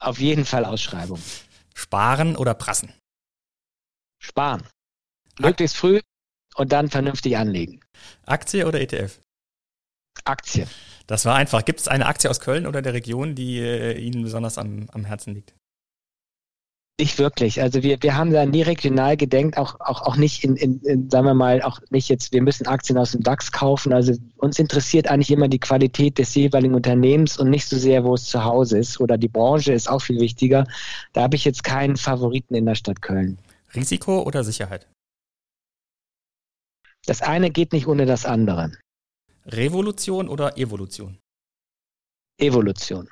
Auf jeden Fall Ausschreibung. Sparen oder prassen? Sparen. Möglichst früh und dann vernünftig anlegen. Aktie oder ETF? Aktie. Das war einfach. Gibt es eine Aktie aus Köln oder der Region, die äh, Ihnen besonders am, am Herzen liegt? Nicht wirklich. Also wir, wir haben da nie regional gedenkt, auch, auch, auch nicht in, in, in, sagen wir mal, auch nicht jetzt, wir müssen Aktien aus dem DAX kaufen. Also uns interessiert eigentlich immer die Qualität des jeweiligen Unternehmens und nicht so sehr, wo es zu Hause ist. Oder die Branche ist auch viel wichtiger. Da habe ich jetzt keinen Favoriten in der Stadt Köln. Risiko oder Sicherheit? Das eine geht nicht ohne das andere. Revolution oder Evolution? Evolution.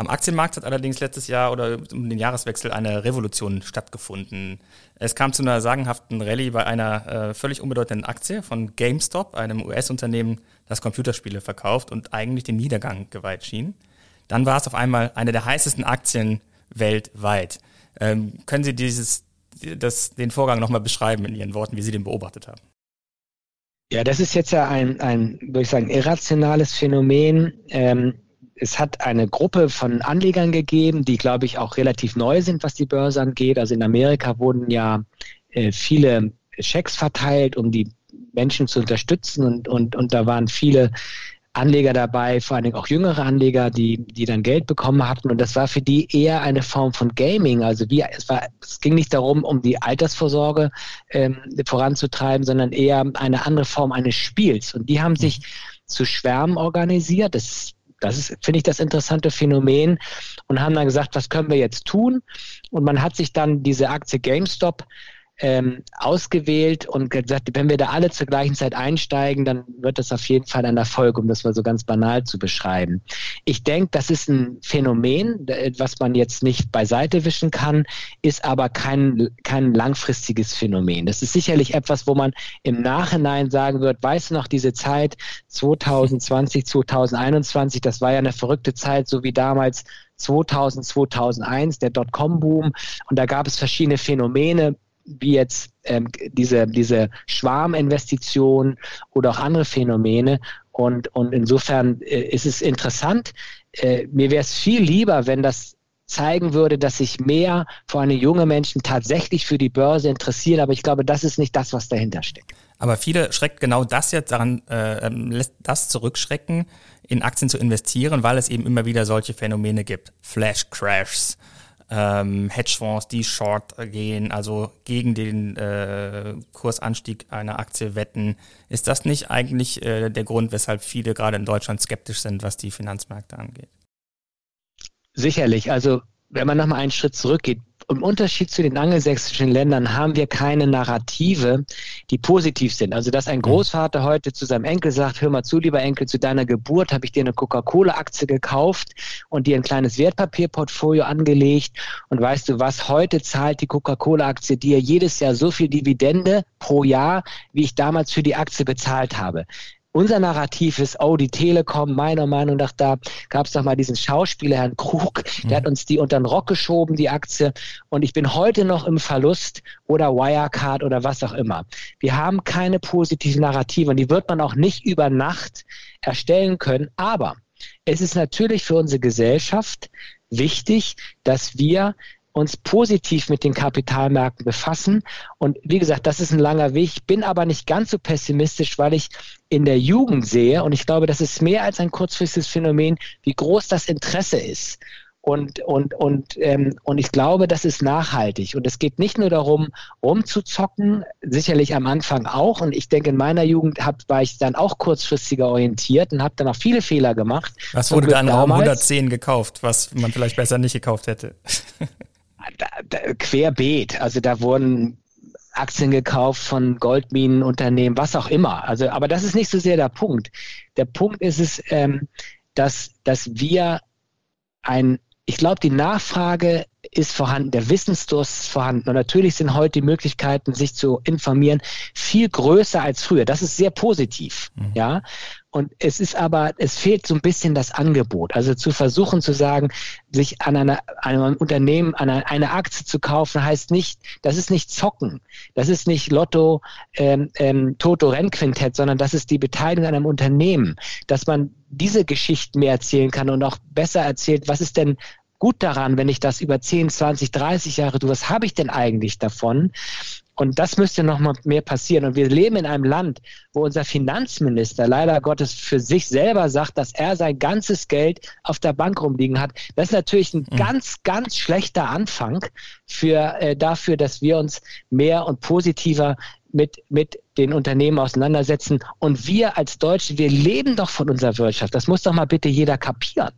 Am Aktienmarkt hat allerdings letztes Jahr oder um den Jahreswechsel eine Revolution stattgefunden. Es kam zu einer sagenhaften Rallye bei einer äh, völlig unbedeutenden Aktie von GameStop, einem US-Unternehmen, das Computerspiele verkauft und eigentlich dem Niedergang geweiht schien. Dann war es auf einmal eine der heißesten Aktien weltweit. Ähm, können Sie dieses, das, den Vorgang nochmal beschreiben in Ihren Worten, wie Sie den beobachtet haben? Ja, das ist jetzt ja ein, ein würde ich sagen, irrationales Phänomen. Ähm, es hat eine Gruppe von Anlegern gegeben, die, glaube ich, auch relativ neu sind, was die Börse angeht. Also in Amerika wurden ja äh, viele Schecks verteilt, um die Menschen zu unterstützen und, und, und da waren viele Anleger dabei, vor allen Dingen auch jüngere Anleger, die, die dann Geld bekommen hatten. Und das war für die eher eine Form von Gaming. Also wie, es, war, es ging nicht darum, um die Altersvorsorge ähm, voranzutreiben, sondern eher eine andere Form eines Spiels. Und die haben sich zu Schwärmen organisiert. Das das ist, finde ich, das interessante Phänomen und haben dann gesagt, was können wir jetzt tun? Und man hat sich dann diese Aktie GameStop ähm, ausgewählt und gesagt, wenn wir da alle zur gleichen Zeit einsteigen, dann wird das auf jeden Fall ein Erfolg, um das mal so ganz banal zu beschreiben. Ich denke, das ist ein Phänomen, was man jetzt nicht beiseite wischen kann, ist aber kein, kein langfristiges Phänomen. Das ist sicherlich etwas, wo man im Nachhinein sagen wird, weißt du noch, diese Zeit 2020, 2021, das war ja eine verrückte Zeit, so wie damals 2000, 2001, der Dotcom-Boom. Und da gab es verschiedene Phänomene, wie jetzt ähm, diese, diese Schwarminvestition oder auch andere Phänomene. Und, und insofern äh, ist es interessant. Äh, mir wäre es viel lieber, wenn das zeigen würde, dass sich mehr, vor allem junge Menschen, tatsächlich für die Börse interessieren. Aber ich glaube, das ist nicht das, was dahinter steckt. Aber viele schreckt genau das jetzt daran, äh, ähm, lässt das zurückschrecken, in Aktien zu investieren, weil es eben immer wieder solche Phänomene gibt. Flash Crashs, ähm, Hedgefonds, die short gehen, also gegen den äh, Kursanstieg einer Aktie wetten. Ist das nicht eigentlich äh, der Grund, weshalb viele gerade in Deutschland skeptisch sind, was die Finanzmärkte angeht? Sicherlich. Also wenn man nochmal einen Schritt zurückgeht, im Unterschied zu den angelsächsischen Ländern haben wir keine Narrative, die positiv sind. Also, dass ein mhm. Großvater heute zu seinem Enkel sagt, hör mal zu, lieber Enkel, zu deiner Geburt habe ich dir eine Coca-Cola-Aktie gekauft und dir ein kleines Wertpapierportfolio angelegt. Und weißt du was, heute zahlt die Coca-Cola-Aktie dir jedes Jahr so viel Dividende pro Jahr, wie ich damals für die Aktie bezahlt habe unser Narrativ ist, oh, die Telekom, meiner Meinung nach, da gab es doch mal diesen Schauspieler, Herrn Krug, der mhm. hat uns die unter den Rock geschoben, die Aktie, und ich bin heute noch im Verlust oder Wirecard oder was auch immer. Wir haben keine positiven Narrative und die wird man auch nicht über Nacht erstellen können, aber es ist natürlich für unsere Gesellschaft wichtig, dass wir uns positiv mit den Kapitalmärkten befassen. Und wie gesagt, das ist ein langer Weg. Ich bin aber nicht ganz so pessimistisch, weil ich in der Jugend sehe, und ich glaube, das ist mehr als ein kurzfristiges Phänomen, wie groß das Interesse ist. Und, und, und, ähm, und ich glaube, das ist nachhaltig. Und es geht nicht nur darum, rumzuzocken, sicherlich am Anfang auch. Und ich denke, in meiner Jugend hab, war ich dann auch kurzfristiger orientiert und habe dann auch viele Fehler gemacht. Was wurde dann Raum 110 gekauft, was man vielleicht besser nicht gekauft hätte? da, da, querbeet. Also da wurden Aktien gekauft von Goldminenunternehmen, was auch immer. Also, aber das ist nicht so sehr der Punkt. Der Punkt ist es, ähm, dass, dass wir ein, ich glaube, die Nachfrage ist vorhanden, der Wissensdurst ist vorhanden. Und natürlich sind heute die Möglichkeiten, sich zu informieren, viel größer als früher. Das ist sehr positiv. Mhm. Ja. Und es ist aber, es fehlt so ein bisschen das Angebot. Also zu versuchen zu sagen, sich an einer, einem Unternehmen, an eine, eine Aktie zu kaufen, heißt nicht, das ist nicht Zocken. Das ist nicht Lotto, ähm, ähm, Toto Rennquintett, sondern das ist die Beteiligung an einem Unternehmen, dass man diese Geschichten mehr erzählen kann und auch besser erzählt, was ist denn gut daran, wenn ich das über 10, 20, 30 Jahre tue? Was habe ich denn eigentlich davon? Und das müsste noch mal mehr passieren. Und wir leben in einem Land, wo unser Finanzminister leider Gottes für sich selber sagt, dass er sein ganzes Geld auf der Bank rumliegen hat. Das ist natürlich ein mhm. ganz, ganz schlechter Anfang für, äh, dafür, dass wir uns mehr und positiver mit, mit den Unternehmen auseinandersetzen. Und wir als Deutsche, wir leben doch von unserer Wirtschaft. Das muss doch mal bitte jeder kapieren.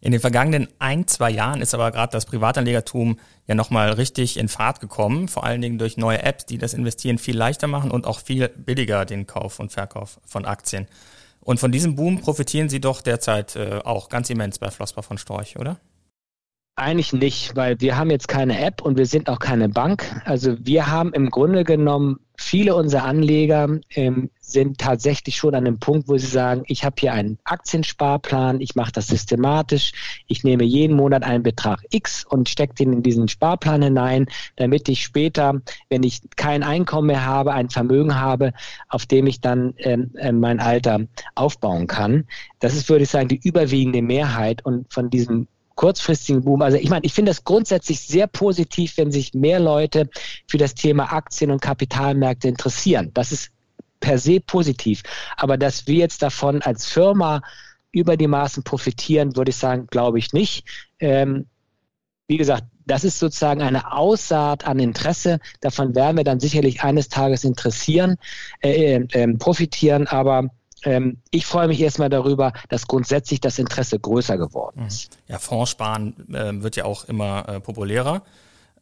In den vergangenen ein, zwei Jahren ist aber gerade das Privatanlegertum ja nochmal richtig in Fahrt gekommen, vor allen Dingen durch neue Apps, die das Investieren viel leichter machen und auch viel billiger den Kauf und Verkauf von Aktien. Und von diesem Boom profitieren Sie doch derzeit äh, auch ganz immens bei Flossbach von Storch, oder? Eigentlich nicht, weil wir haben jetzt keine App und wir sind auch keine Bank. Also wir haben im Grunde genommen viele unserer Anleger ähm, sind tatsächlich schon an dem Punkt, wo sie sagen, ich habe hier einen Aktiensparplan, ich mache das systematisch, ich nehme jeden Monat einen Betrag X und stecke den in diesen Sparplan hinein, damit ich später, wenn ich kein Einkommen mehr habe, ein Vermögen habe, auf dem ich dann ähm, äh, mein Alter aufbauen kann. Das ist, würde ich sagen, die überwiegende Mehrheit und von diesem kurzfristigen Boom. Also ich meine, ich finde das grundsätzlich sehr positiv, wenn sich mehr Leute für das Thema Aktien und Kapitalmärkte interessieren. Das ist per se positiv. Aber dass wir jetzt davon als Firma über die Maßen profitieren, würde ich sagen, glaube ich nicht. Ähm, wie gesagt, das ist sozusagen eine Aussaat an Interesse. Davon werden wir dann sicherlich eines Tages interessieren, äh, äh, äh profitieren. Aber ähm, ich freue mich erstmal darüber, dass grundsätzlich das Interesse größer geworden ist. Ja, Fondssparen äh, wird ja auch immer äh, populärer.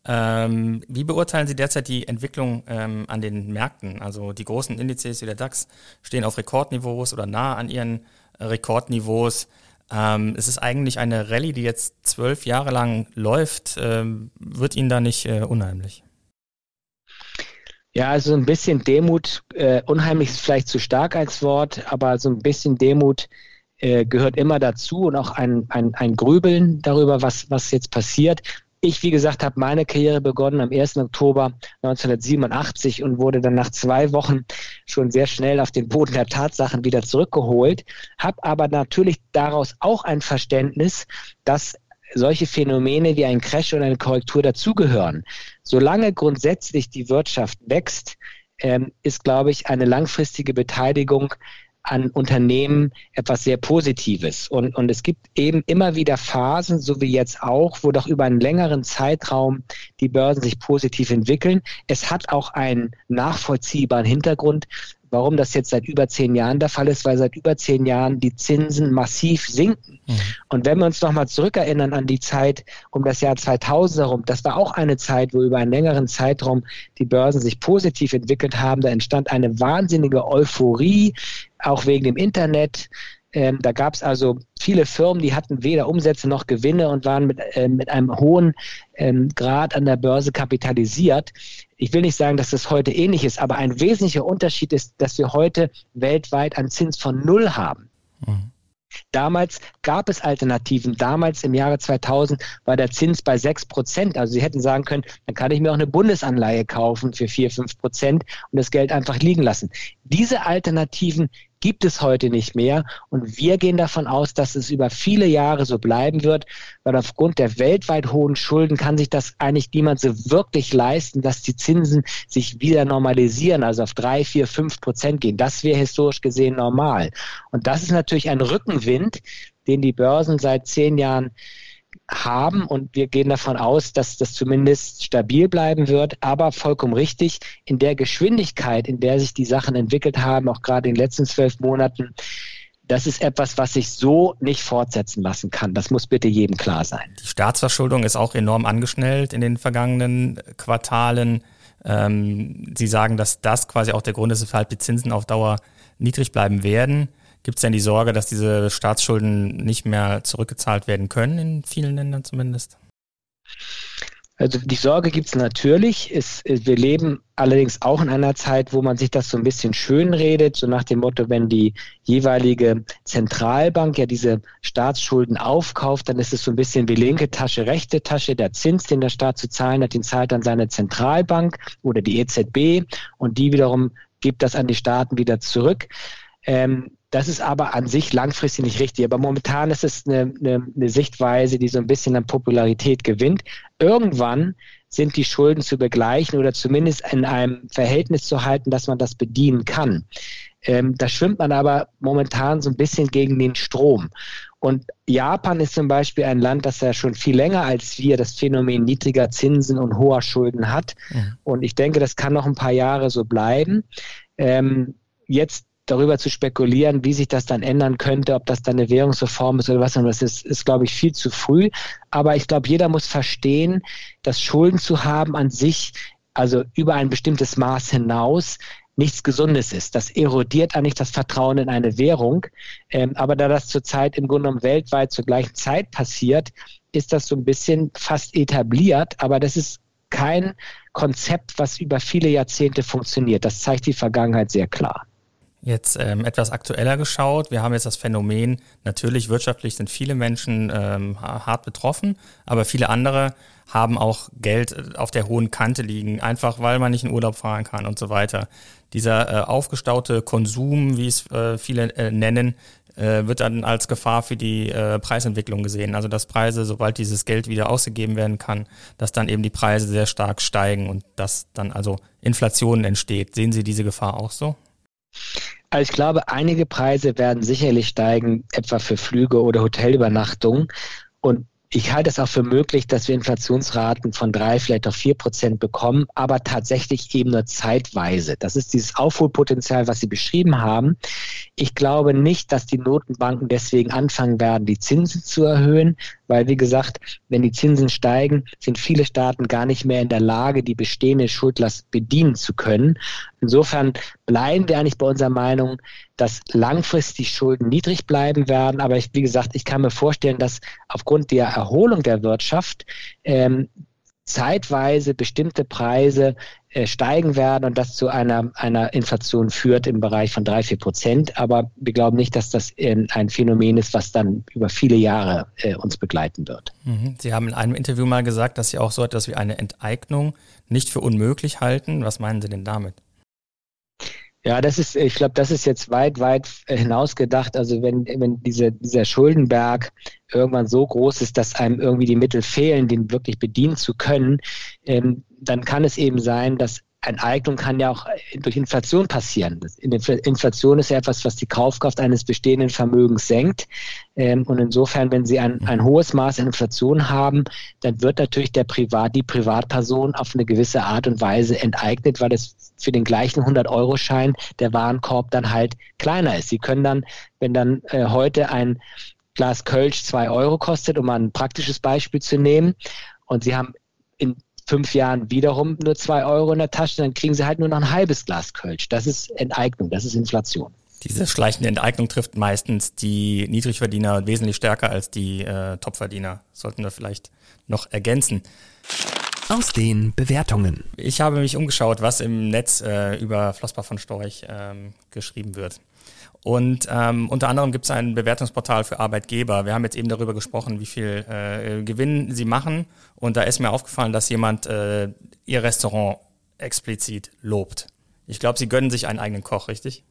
Ähm, wie beurteilen Sie derzeit die Entwicklung ähm, an den Märkten? Also die großen Indizes wie der DAX stehen auf Rekordniveaus oder nah an ihren äh, Rekordniveaus. Ähm, es ist eigentlich eine Rallye, die jetzt zwölf Jahre lang läuft. Ähm, wird Ihnen da nicht äh, unheimlich? Ja, also ein bisschen Demut, äh, unheimlich ist vielleicht zu stark als Wort, aber so ein bisschen Demut äh, gehört immer dazu und auch ein, ein, ein Grübeln darüber, was, was jetzt passiert. Ich, wie gesagt, habe meine Karriere begonnen am 1. Oktober 1987 und wurde dann nach zwei Wochen schon sehr schnell auf den Boden der Tatsachen wieder zurückgeholt, habe aber natürlich daraus auch ein Verständnis, dass solche Phänomene wie ein Crash und eine Korrektur dazugehören. Solange grundsätzlich die Wirtschaft wächst, ähm, ist, glaube ich, eine langfristige Beteiligung an Unternehmen etwas sehr Positives. Und, und es gibt eben immer wieder Phasen, so wie jetzt auch, wo doch über einen längeren Zeitraum die Börsen sich positiv entwickeln. Es hat auch einen nachvollziehbaren Hintergrund, warum das jetzt seit über zehn Jahren der Fall ist, weil seit über zehn Jahren die Zinsen massiv sinken. Mhm. Und wenn wir uns nochmal zurückerinnern an die Zeit um das Jahr 2000 herum, das war auch eine Zeit, wo über einen längeren Zeitraum die Börsen sich positiv entwickelt haben. Da entstand eine wahnsinnige Euphorie, auch wegen dem Internet. Ähm, da gab es also viele Firmen, die hatten weder Umsätze noch Gewinne und waren mit, äh, mit einem hohen ähm, Grad an der Börse kapitalisiert. Ich will nicht sagen, dass das heute ähnlich ist, aber ein wesentlicher Unterschied ist, dass wir heute weltweit einen Zins von Null haben. Mhm. Damals gab es Alternativen. Damals im Jahre 2000 war der Zins bei 6 Prozent. Also Sie hätten sagen können, dann kann ich mir auch eine Bundesanleihe kaufen für 4, 5 Prozent und das Geld einfach liegen lassen. Diese Alternativen gibt es heute nicht mehr. Und wir gehen davon aus, dass es über viele Jahre so bleiben wird, weil aufgrund der weltweit hohen Schulden kann sich das eigentlich niemand so wirklich leisten, dass die Zinsen sich wieder normalisieren, also auf drei, vier, fünf Prozent gehen. Das wäre historisch gesehen normal. Und das ist natürlich ein Rückenwind, den die Börsen seit zehn Jahren haben und wir gehen davon aus, dass das zumindest stabil bleiben wird, aber vollkommen richtig, in der Geschwindigkeit, in der sich die Sachen entwickelt haben, auch gerade in den letzten zwölf Monaten, das ist etwas, was sich so nicht fortsetzen lassen kann. Das muss bitte jedem klar sein. Die Staatsverschuldung ist auch enorm angeschnellt in den vergangenen Quartalen. Ähm, Sie sagen, dass das quasi auch der Grund ist, weshalb die Zinsen auf Dauer niedrig bleiben werden. Gibt es denn die Sorge, dass diese Staatsschulden nicht mehr zurückgezahlt werden können, in vielen Ländern zumindest? Also die Sorge gibt es natürlich. Wir leben allerdings auch in einer Zeit, wo man sich das so ein bisschen schön redet, so nach dem Motto, wenn die jeweilige Zentralbank ja diese Staatsschulden aufkauft, dann ist es so ein bisschen wie linke Tasche, rechte Tasche. Der Zins, den der Staat zu zahlen hat, den zahlt dann seine Zentralbank oder die EZB und die wiederum gibt das an die Staaten wieder zurück. Ähm, das ist aber an sich langfristig nicht richtig. Aber momentan ist es eine, eine, eine, Sichtweise, die so ein bisschen an Popularität gewinnt. Irgendwann sind die Schulden zu begleichen oder zumindest in einem Verhältnis zu halten, dass man das bedienen kann. Ähm, da schwimmt man aber momentan so ein bisschen gegen den Strom. Und Japan ist zum Beispiel ein Land, das ja schon viel länger als wir das Phänomen niedriger Zinsen und hoher Schulden hat. Mhm. Und ich denke, das kann noch ein paar Jahre so bleiben. Ähm, jetzt darüber zu spekulieren, wie sich das dann ändern könnte, ob das dann eine Währungsreform ist oder was, das ist, ist glaube ich, viel zu früh. Aber ich glaube, jeder muss verstehen, dass Schulden zu haben an sich, also über ein bestimmtes Maß hinaus, nichts Gesundes ist. Das erodiert eigentlich das Vertrauen in eine Währung. Ähm, aber da das zurzeit im Grunde genommen weltweit zur gleichen Zeit passiert, ist das so ein bisschen fast etabliert. Aber das ist kein Konzept, was über viele Jahrzehnte funktioniert. Das zeigt die Vergangenheit sehr klar. Jetzt ähm, etwas aktueller geschaut. Wir haben jetzt das Phänomen, natürlich wirtschaftlich sind viele Menschen ähm, hart betroffen, aber viele andere haben auch Geld äh, auf der hohen Kante liegen, einfach weil man nicht in Urlaub fahren kann und so weiter. Dieser äh, aufgestaute Konsum, wie es äh, viele äh, nennen, äh, wird dann als Gefahr für die äh, Preisentwicklung gesehen. Also dass Preise, sobald dieses Geld wieder ausgegeben werden kann, dass dann eben die Preise sehr stark steigen und dass dann also Inflation entsteht. Sehen Sie diese Gefahr auch so? Also ich glaube, einige Preise werden sicherlich steigen, etwa für Flüge oder Hotelübernachtungen. Und ich halte es auch für möglich, dass wir Inflationsraten von drei, vielleicht auch vier Prozent bekommen, aber tatsächlich eben nur zeitweise. Das ist dieses Aufholpotenzial, was Sie beschrieben haben. Ich glaube nicht, dass die Notenbanken deswegen anfangen werden, die Zinsen zu erhöhen, weil, wie gesagt, wenn die Zinsen steigen, sind viele Staaten gar nicht mehr in der Lage, die bestehende Schuldlast bedienen zu können. Insofern bleiben wir eigentlich bei unserer Meinung, dass langfristig Schulden niedrig bleiben werden. Aber ich, wie gesagt, ich kann mir vorstellen, dass aufgrund der Erholung der Wirtschaft ähm, zeitweise bestimmte Preise steigen werden und das zu einer, einer Inflation führt im Bereich von drei, vier Prozent. Aber wir glauben nicht, dass das ein Phänomen ist, was dann über viele Jahre äh, uns begleiten wird. Mhm. Sie haben in einem Interview mal gesagt, dass Sie auch so etwas wie eine Enteignung nicht für unmöglich halten. Was meinen Sie denn damit? Ja, das ist, ich glaube, das ist jetzt weit, weit hinausgedacht. Also wenn, wenn diese, dieser Schuldenberg irgendwann so groß ist, dass einem irgendwie die Mittel fehlen, den wirklich bedienen zu können, ähm, dann kann es eben sein, dass Enteignung kann ja auch äh, durch Inflation passieren. Inflation ist ja etwas, was die Kaufkraft eines bestehenden Vermögens senkt. Ähm, und insofern, wenn Sie ein, ein hohes Maß an Inflation haben, dann wird natürlich der Privat, die Privatperson auf eine gewisse Art und Weise enteignet, weil es für den gleichen 100-Euro-Schein der Warenkorb dann halt kleiner ist. Sie können dann, wenn dann äh, heute ein Glas Kölsch zwei Euro kostet, um mal ein praktisches Beispiel zu nehmen, und Sie haben in fünf Jahren wiederum nur zwei Euro in der Tasche, dann kriegen sie halt nur noch ein halbes Glas Kölsch. Das ist Enteignung, das ist Inflation. Diese schleichende Enteignung trifft meistens die Niedrigverdiener wesentlich stärker als die äh, Topverdiener. Sollten wir vielleicht noch ergänzen. Aus den Bewertungen. Ich habe mich umgeschaut, was im Netz äh, über Flossbach von Storch ähm, geschrieben wird. Und ähm, unter anderem gibt es ein Bewertungsportal für Arbeitgeber. Wir haben jetzt eben darüber gesprochen, wie viel äh, Gewinn sie machen. Und da ist mir aufgefallen, dass jemand äh, ihr Restaurant explizit lobt. Ich glaube, sie gönnen sich einen eigenen Koch, richtig?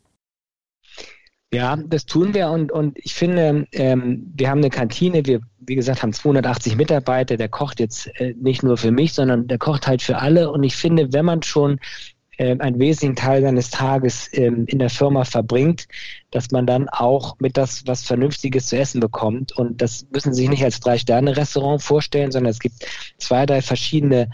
Ja, das tun wir und, und ich finde, ähm, wir haben eine Kantine, wir, wie gesagt, haben 280 Mitarbeiter, der kocht jetzt äh, nicht nur für mich, sondern der kocht halt für alle und ich finde, wenn man schon einen wesentlichen Teil seines Tages ähm, in der Firma verbringt, dass man dann auch mit das was Vernünftiges zu essen bekommt und das müssen Sie sich nicht als Drei-Sterne-Restaurant vorstellen, sondern es gibt zwei, drei verschiedene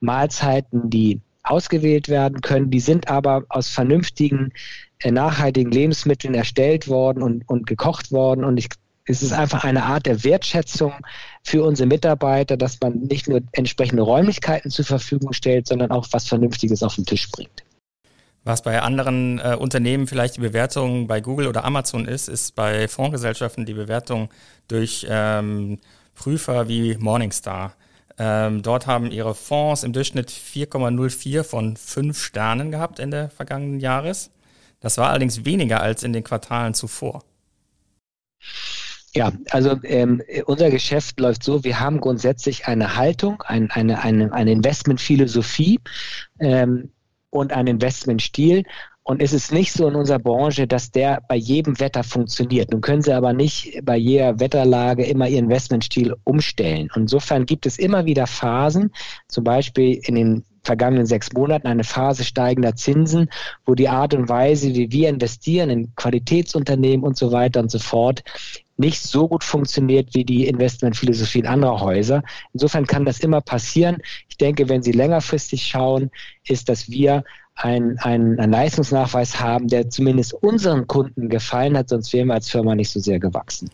Mahlzeiten, die ausgewählt werden können. Die sind aber aus vernünftigen, äh, nachhaltigen Lebensmitteln erstellt worden und, und gekocht worden. Und ich, es ist einfach eine Art der Wertschätzung für unsere Mitarbeiter, dass man nicht nur entsprechende Räumlichkeiten zur Verfügung stellt, sondern auch was Vernünftiges auf den Tisch bringt. Was bei anderen äh, Unternehmen vielleicht die Bewertung bei Google oder Amazon ist, ist bei Fondsgesellschaften die Bewertung durch ähm, Prüfer wie Morningstar. Ähm, dort haben ihre Fonds im Durchschnitt 4,04 von 5 Sternen gehabt Ende vergangenen Jahres. Das war allerdings weniger als in den Quartalen zuvor. Ja, also ähm, unser Geschäft läuft so, wir haben grundsätzlich eine Haltung, ein, eine, eine, eine Investmentphilosophie ähm, und einen Investmentstil und es ist nicht so in unserer Branche, dass der bei jedem Wetter funktioniert. Nun können Sie aber nicht bei jeder Wetterlage immer Ihren Investmentstil umstellen. insofern gibt es immer wieder Phasen, zum Beispiel in den vergangenen sechs Monaten eine Phase steigender Zinsen, wo die Art und Weise, wie wir investieren in Qualitätsunternehmen und so weiter und so fort, nicht so gut funktioniert wie die Investmentphilosophie in anderer Häuser. Insofern kann das immer passieren. Ich denke, wenn Sie längerfristig schauen, ist, dass wir einen, einen, einen Leistungsnachweis haben, der zumindest unseren Kunden gefallen hat, sonst wären wir als Firma nicht so sehr gewachsen.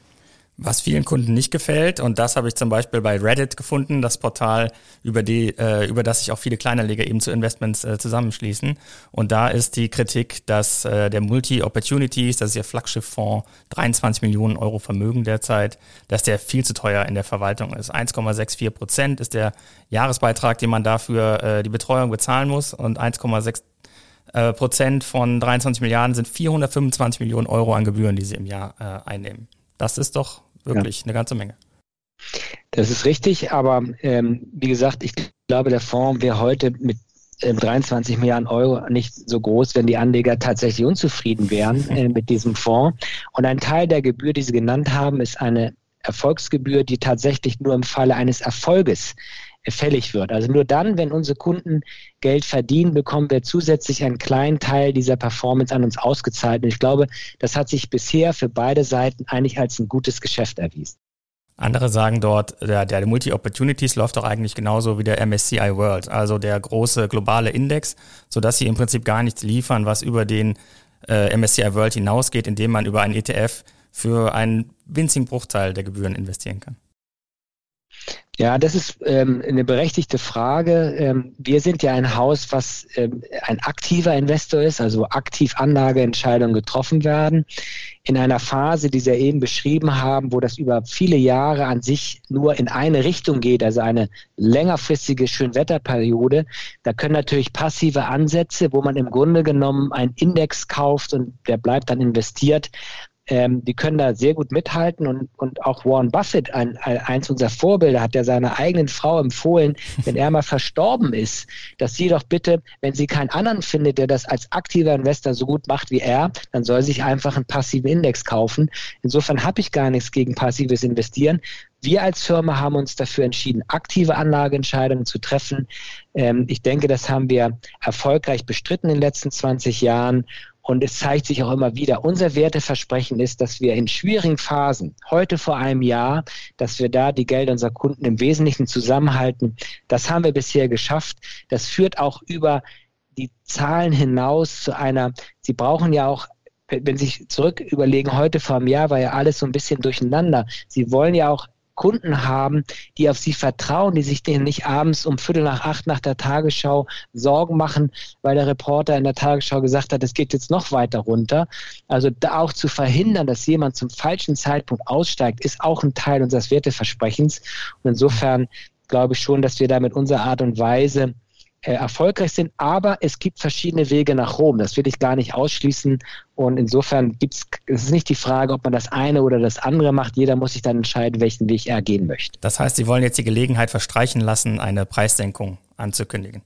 Was vielen Kunden nicht gefällt, und das habe ich zum Beispiel bei Reddit gefunden, das Portal, über, die, äh, über das sich auch viele Kleinanleger eben zu Investments äh, zusammenschließen. Und da ist die Kritik, dass äh, der Multi-Opportunities, das ist ihr Flaggschifffonds, 23 Millionen Euro Vermögen derzeit, dass der viel zu teuer in der Verwaltung ist. 1,64 Prozent ist der Jahresbeitrag, den man dafür äh, die Betreuung bezahlen muss und 1,6 äh, Prozent von 23 Milliarden sind 425 Millionen Euro an Gebühren, die sie im Jahr äh, einnehmen. Das ist doch wirklich ja. eine ganze Menge. Das ist richtig, aber ähm, wie gesagt, ich glaube, der Fonds wäre heute mit ähm, 23 Milliarden Euro nicht so groß, wenn die Anleger tatsächlich unzufrieden wären äh, mit diesem Fonds. Und ein Teil der Gebühr, die Sie genannt haben, ist eine Erfolgsgebühr, die tatsächlich nur im Falle eines Erfolges fällig wird. Also nur dann, wenn unsere Kunden Geld verdienen, bekommen wir zusätzlich einen kleinen Teil dieser Performance an uns ausgezahlt. Und ich glaube, das hat sich bisher für beide Seiten eigentlich als ein gutes Geschäft erwiesen. Andere sagen dort, der, der Multi-Opportunities läuft doch eigentlich genauso wie der MSCI World, also der große globale Index, sodass sie im Prinzip gar nichts liefern, was über den äh, MSCI World hinausgeht, indem man über einen ETF für einen winzigen Bruchteil der Gebühren investieren kann. Ja, das ist ähm, eine berechtigte Frage. Ähm, wir sind ja ein Haus, was ähm, ein aktiver Investor ist, also aktiv Anlageentscheidungen getroffen werden. In einer Phase, die Sie ja eben beschrieben haben, wo das über viele Jahre an sich nur in eine Richtung geht, also eine längerfristige Schönwetterperiode, da können natürlich passive Ansätze, wo man im Grunde genommen einen Index kauft und der bleibt dann investiert, ähm, die können da sehr gut mithalten und, und auch Warren Buffett, ein, ein, eins unserer Vorbilder, hat ja seiner eigenen Frau empfohlen, wenn er mal verstorben ist, dass sie doch bitte, wenn sie keinen anderen findet, der das als aktiver Investor so gut macht wie er, dann soll sich einfach einen passiven Index kaufen. Insofern habe ich gar nichts gegen passives Investieren. Wir als Firma haben uns dafür entschieden, aktive Anlageentscheidungen zu treffen. Ähm, ich denke, das haben wir erfolgreich bestritten in den letzten 20 Jahren. Und es zeigt sich auch immer wieder, unser Werteversprechen ist, dass wir in schwierigen Phasen, heute vor einem Jahr, dass wir da die Gelder unserer Kunden im Wesentlichen zusammenhalten. Das haben wir bisher geschafft. Das führt auch über die Zahlen hinaus zu einer, Sie brauchen ja auch wenn Sie sich zurück überlegen, heute vor einem Jahr war ja alles so ein bisschen durcheinander. Sie wollen ja auch Kunden haben, die auf sie vertrauen, die sich denen nicht abends um Viertel nach acht nach der Tagesschau Sorgen machen, weil der Reporter in der Tagesschau gesagt hat, es geht jetzt noch weiter runter. Also da auch zu verhindern, dass jemand zum falschen Zeitpunkt aussteigt, ist auch ein Teil unseres Werteversprechens. Und insofern glaube ich schon, dass wir da mit unserer Art und Weise erfolgreich sind. Aber es gibt verschiedene Wege nach Rom. Das will ich gar nicht ausschließen. Und insofern gibt es, es ist nicht die Frage, ob man das eine oder das andere macht. Jeder muss sich dann entscheiden, welchen Weg er gehen möchte. Das heißt, Sie wollen jetzt die Gelegenheit verstreichen lassen, eine Preissenkung anzukündigen.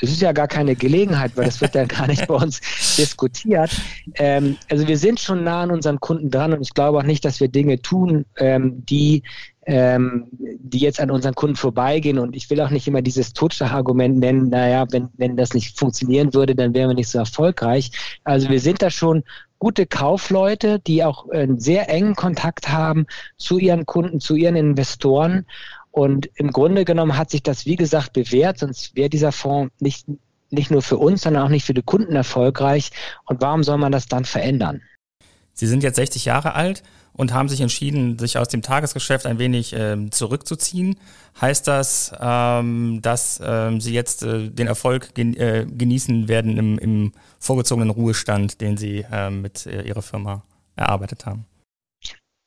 Das ist ja gar keine Gelegenheit, weil das wird ja gar nicht bei uns diskutiert. Ähm, also wir sind schon nah an unseren Kunden dran und ich glaube auch nicht, dass wir Dinge tun, ähm, die ähm, die jetzt an unseren Kunden vorbeigehen. Und ich will auch nicht immer dieses Totschlagargument nennen, naja, wenn, wenn das nicht funktionieren würde, dann wären wir nicht so erfolgreich. Also wir sind da schon gute Kaufleute, die auch einen sehr engen Kontakt haben zu ihren Kunden, zu ihren Investoren. Und im Grunde genommen hat sich das, wie gesagt, bewährt, sonst wäre dieser Fonds nicht, nicht nur für uns, sondern auch nicht für die Kunden erfolgreich. Und warum soll man das dann verändern? Sie sind jetzt 60 Jahre alt und haben sich entschieden, sich aus dem Tagesgeschäft ein wenig ähm, zurückzuziehen. Heißt das, ähm, dass ähm, Sie jetzt äh, den Erfolg gen äh, genießen werden im, im, vorgezogenen Ruhestand, den Sie äh, mit Ihrer Firma erarbeitet haben?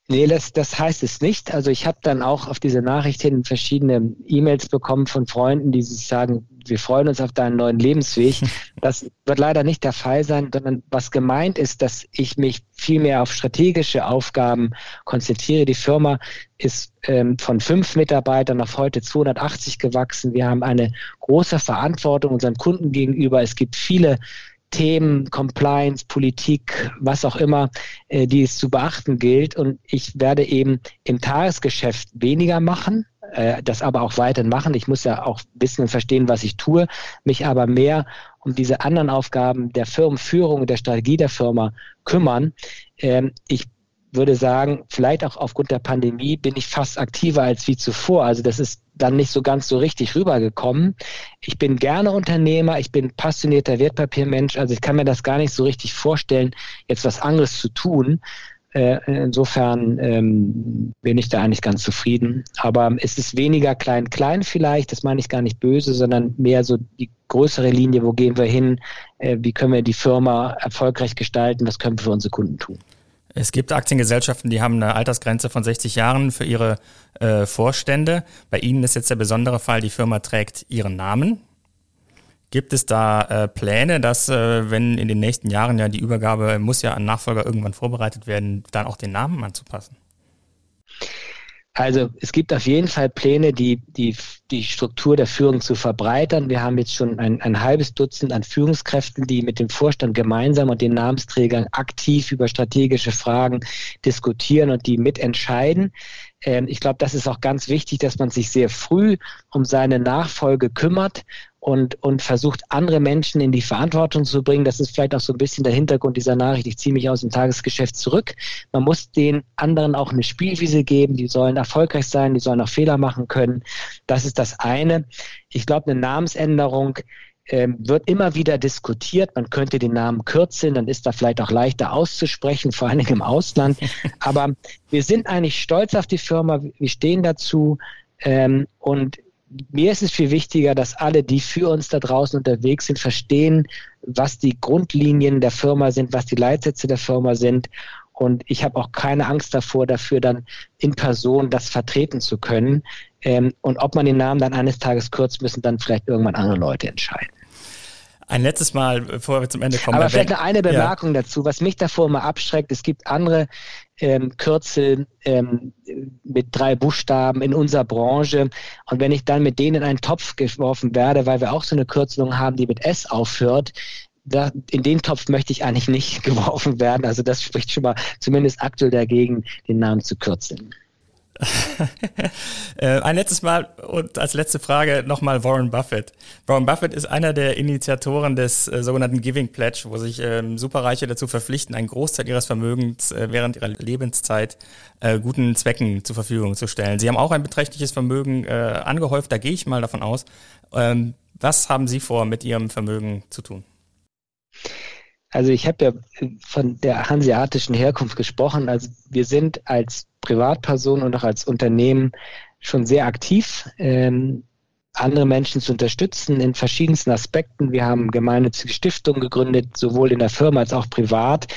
Nee, das, das heißt es nicht. Also ich habe dann auch auf diese Nachricht hin verschiedene E-Mails bekommen von Freunden, die sich sagen, wir freuen uns auf deinen neuen Lebensweg. Das wird leider nicht der Fall sein, sondern was gemeint ist, dass ich mich viel mehr auf strategische Aufgaben konzentriere. Die Firma ist ähm, von fünf Mitarbeitern auf heute 280 gewachsen. Wir haben eine große Verantwortung unseren Kunden gegenüber. Es gibt viele Themen, Compliance, Politik, was auch immer, äh, die es zu beachten gilt. Und ich werde eben im Tagesgeschäft weniger machen, äh, das aber auch weiterhin machen. Ich muss ja auch wissen und verstehen, was ich tue, mich aber mehr um diese anderen Aufgaben der Firmenführung und der Strategie der Firma kümmern. Ähm, ich würde sagen, vielleicht auch aufgrund der Pandemie bin ich fast aktiver als wie zuvor. Also das ist dann nicht so ganz so richtig rübergekommen. Ich bin gerne Unternehmer, ich bin passionierter Wertpapiermensch, also ich kann mir das gar nicht so richtig vorstellen, jetzt was anderes zu tun. Äh, insofern ähm, bin ich da eigentlich ganz zufrieden. Aber es ist weniger klein-klein vielleicht, das meine ich gar nicht böse, sondern mehr so die größere Linie, wo gehen wir hin, äh, wie können wir die Firma erfolgreich gestalten, was können wir für unsere Kunden tun. Es gibt Aktiengesellschaften, die haben eine Altersgrenze von 60 Jahren für ihre äh, Vorstände. Bei Ihnen ist jetzt der besondere Fall, die Firma trägt Ihren Namen. Gibt es da äh, Pläne, dass, äh, wenn in den nächsten Jahren ja die Übergabe muss ja an Nachfolger irgendwann vorbereitet werden, dann auch den Namen anzupassen? Also es gibt auf jeden Fall Pläne, die, die, die Struktur der Führung zu verbreitern. Wir haben jetzt schon ein, ein halbes Dutzend an Führungskräften, die mit dem Vorstand gemeinsam und den Namensträgern aktiv über strategische Fragen diskutieren und die mitentscheiden. Ähm, ich glaube, das ist auch ganz wichtig, dass man sich sehr früh um seine Nachfolge kümmert und, und versucht, andere Menschen in die Verantwortung zu bringen. Das ist vielleicht auch so ein bisschen der Hintergrund dieser Nachricht. Ich ziehe mich aus dem Tagesgeschäft zurück. Man muss den anderen auch eine Spielwiese geben. Die sollen erfolgreich sein, die sollen auch Fehler machen können. Das ist das eine. Ich glaube, eine Namensänderung ähm, wird immer wieder diskutiert. Man könnte den Namen kürzen, dann ist er vielleicht auch leichter auszusprechen, vor allem im Ausland. Aber wir sind eigentlich stolz auf die Firma. Wir stehen dazu. Ähm, und mir ist es viel wichtiger, dass alle, die für uns da draußen unterwegs sind, verstehen, was die Grundlinien der Firma sind, was die Leitsätze der Firma sind. Und ich habe auch keine Angst davor, dafür dann in Person das vertreten zu können. Ähm, und ob man den Namen dann eines Tages kürzt, müssen dann vielleicht irgendwann andere Leute entscheiden. Ein letztes Mal, bevor wir zum Ende kommen. Aber vielleicht noch eine Bemerkung ja. dazu, was mich davor immer abschreckt. Es gibt andere ähm, Kürzel ähm, mit drei Buchstaben in unserer Branche. Und wenn ich dann mit denen in einen Topf geworfen werde, weil wir auch so eine Kürzelung haben, die mit S aufhört, da, in den Topf möchte ich eigentlich nicht geworfen werden. Also das spricht schon mal zumindest aktuell dagegen, den Namen zu kürzeln. Äh, ein letztes Mal und als letzte Frage nochmal Warren Buffett. Warren Buffett ist einer der Initiatoren des äh, sogenannten Giving Pledge, wo sich ähm, Superreiche dazu verpflichten, einen Großteil ihres Vermögens äh, während ihrer Lebenszeit guten Zwecken zur Verfügung zu stellen. Sie haben auch ein beträchtliches Vermögen angehäuft, da gehe ich mal davon aus. Ähm, was haben Sie vor, mit Ihrem Vermögen zu tun? Also ich habe ja von der hanseatischen Herkunft gesprochen. Also wir sind als Privatperson und auch als Unternehmen schon sehr aktiv, ähm, andere Menschen zu unterstützen in verschiedensten Aspekten. Wir haben gemeinnützige Stiftungen gegründet, sowohl in der Firma als auch privat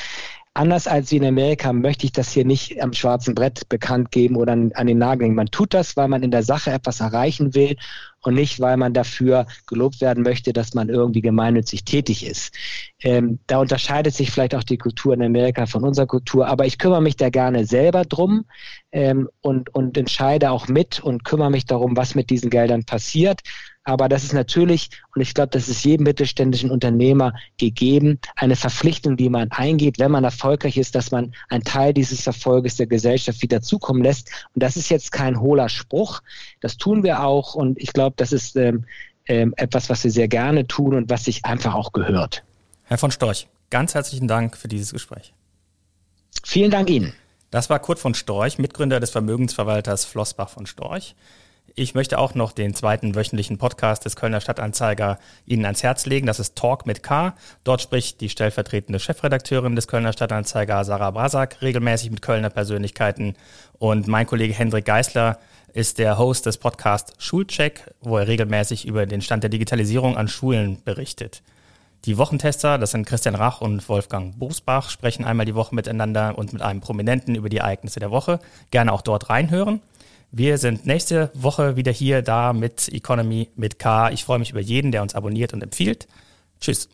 anders als in Amerika möchte ich das hier nicht am schwarzen Brett bekannt geben oder an, an den Nagel Man tut das, weil man in der Sache etwas erreichen will und nicht, weil man dafür gelobt werden möchte, dass man irgendwie gemeinnützig tätig ist. Ähm, da unterscheidet sich vielleicht auch die Kultur in Amerika von unserer Kultur, aber ich kümmere mich da gerne selber drum ähm, und, und entscheide auch mit und kümmere mich darum, was mit diesen Geldern passiert. Aber das ist natürlich, und ich glaube, das ist jedem mittelständischen Unternehmer gegeben, eine Verpflichtung, die man eingeht, wenn man erfolgreich ist, dass man einen Teil dieses Erfolges der Gesellschaft wieder zukommen lässt. Und das ist jetzt kein hohler Spruch. Das tun wir auch. Und ich glaube, das ist ähm, ähm, etwas, was wir sehr gerne tun und was sich einfach auch gehört. Herr von Storch, ganz herzlichen Dank für dieses Gespräch. Vielen Dank Ihnen. Das war Kurt von Storch, Mitgründer des Vermögensverwalters Flossbach von Storch. Ich möchte auch noch den zweiten wöchentlichen Podcast des Kölner Stadtanzeiger Ihnen ans Herz legen. Das ist Talk mit K. Dort spricht die stellvertretende Chefredakteurin des Kölner Stadtanzeiger Sarah Brasak regelmäßig mit Kölner Persönlichkeiten. Und mein Kollege Hendrik Geisler ist der Host des Podcasts Schulcheck, wo er regelmäßig über den Stand der Digitalisierung an Schulen berichtet. Die Wochentester, das sind Christian Rach und Wolfgang Bosbach, sprechen einmal die Woche miteinander und mit einem Prominenten über die Ereignisse der Woche. Gerne auch dort reinhören. Wir sind nächste Woche wieder hier da mit Economy mit K. Ich freue mich über jeden, der uns abonniert und empfiehlt. Tschüss.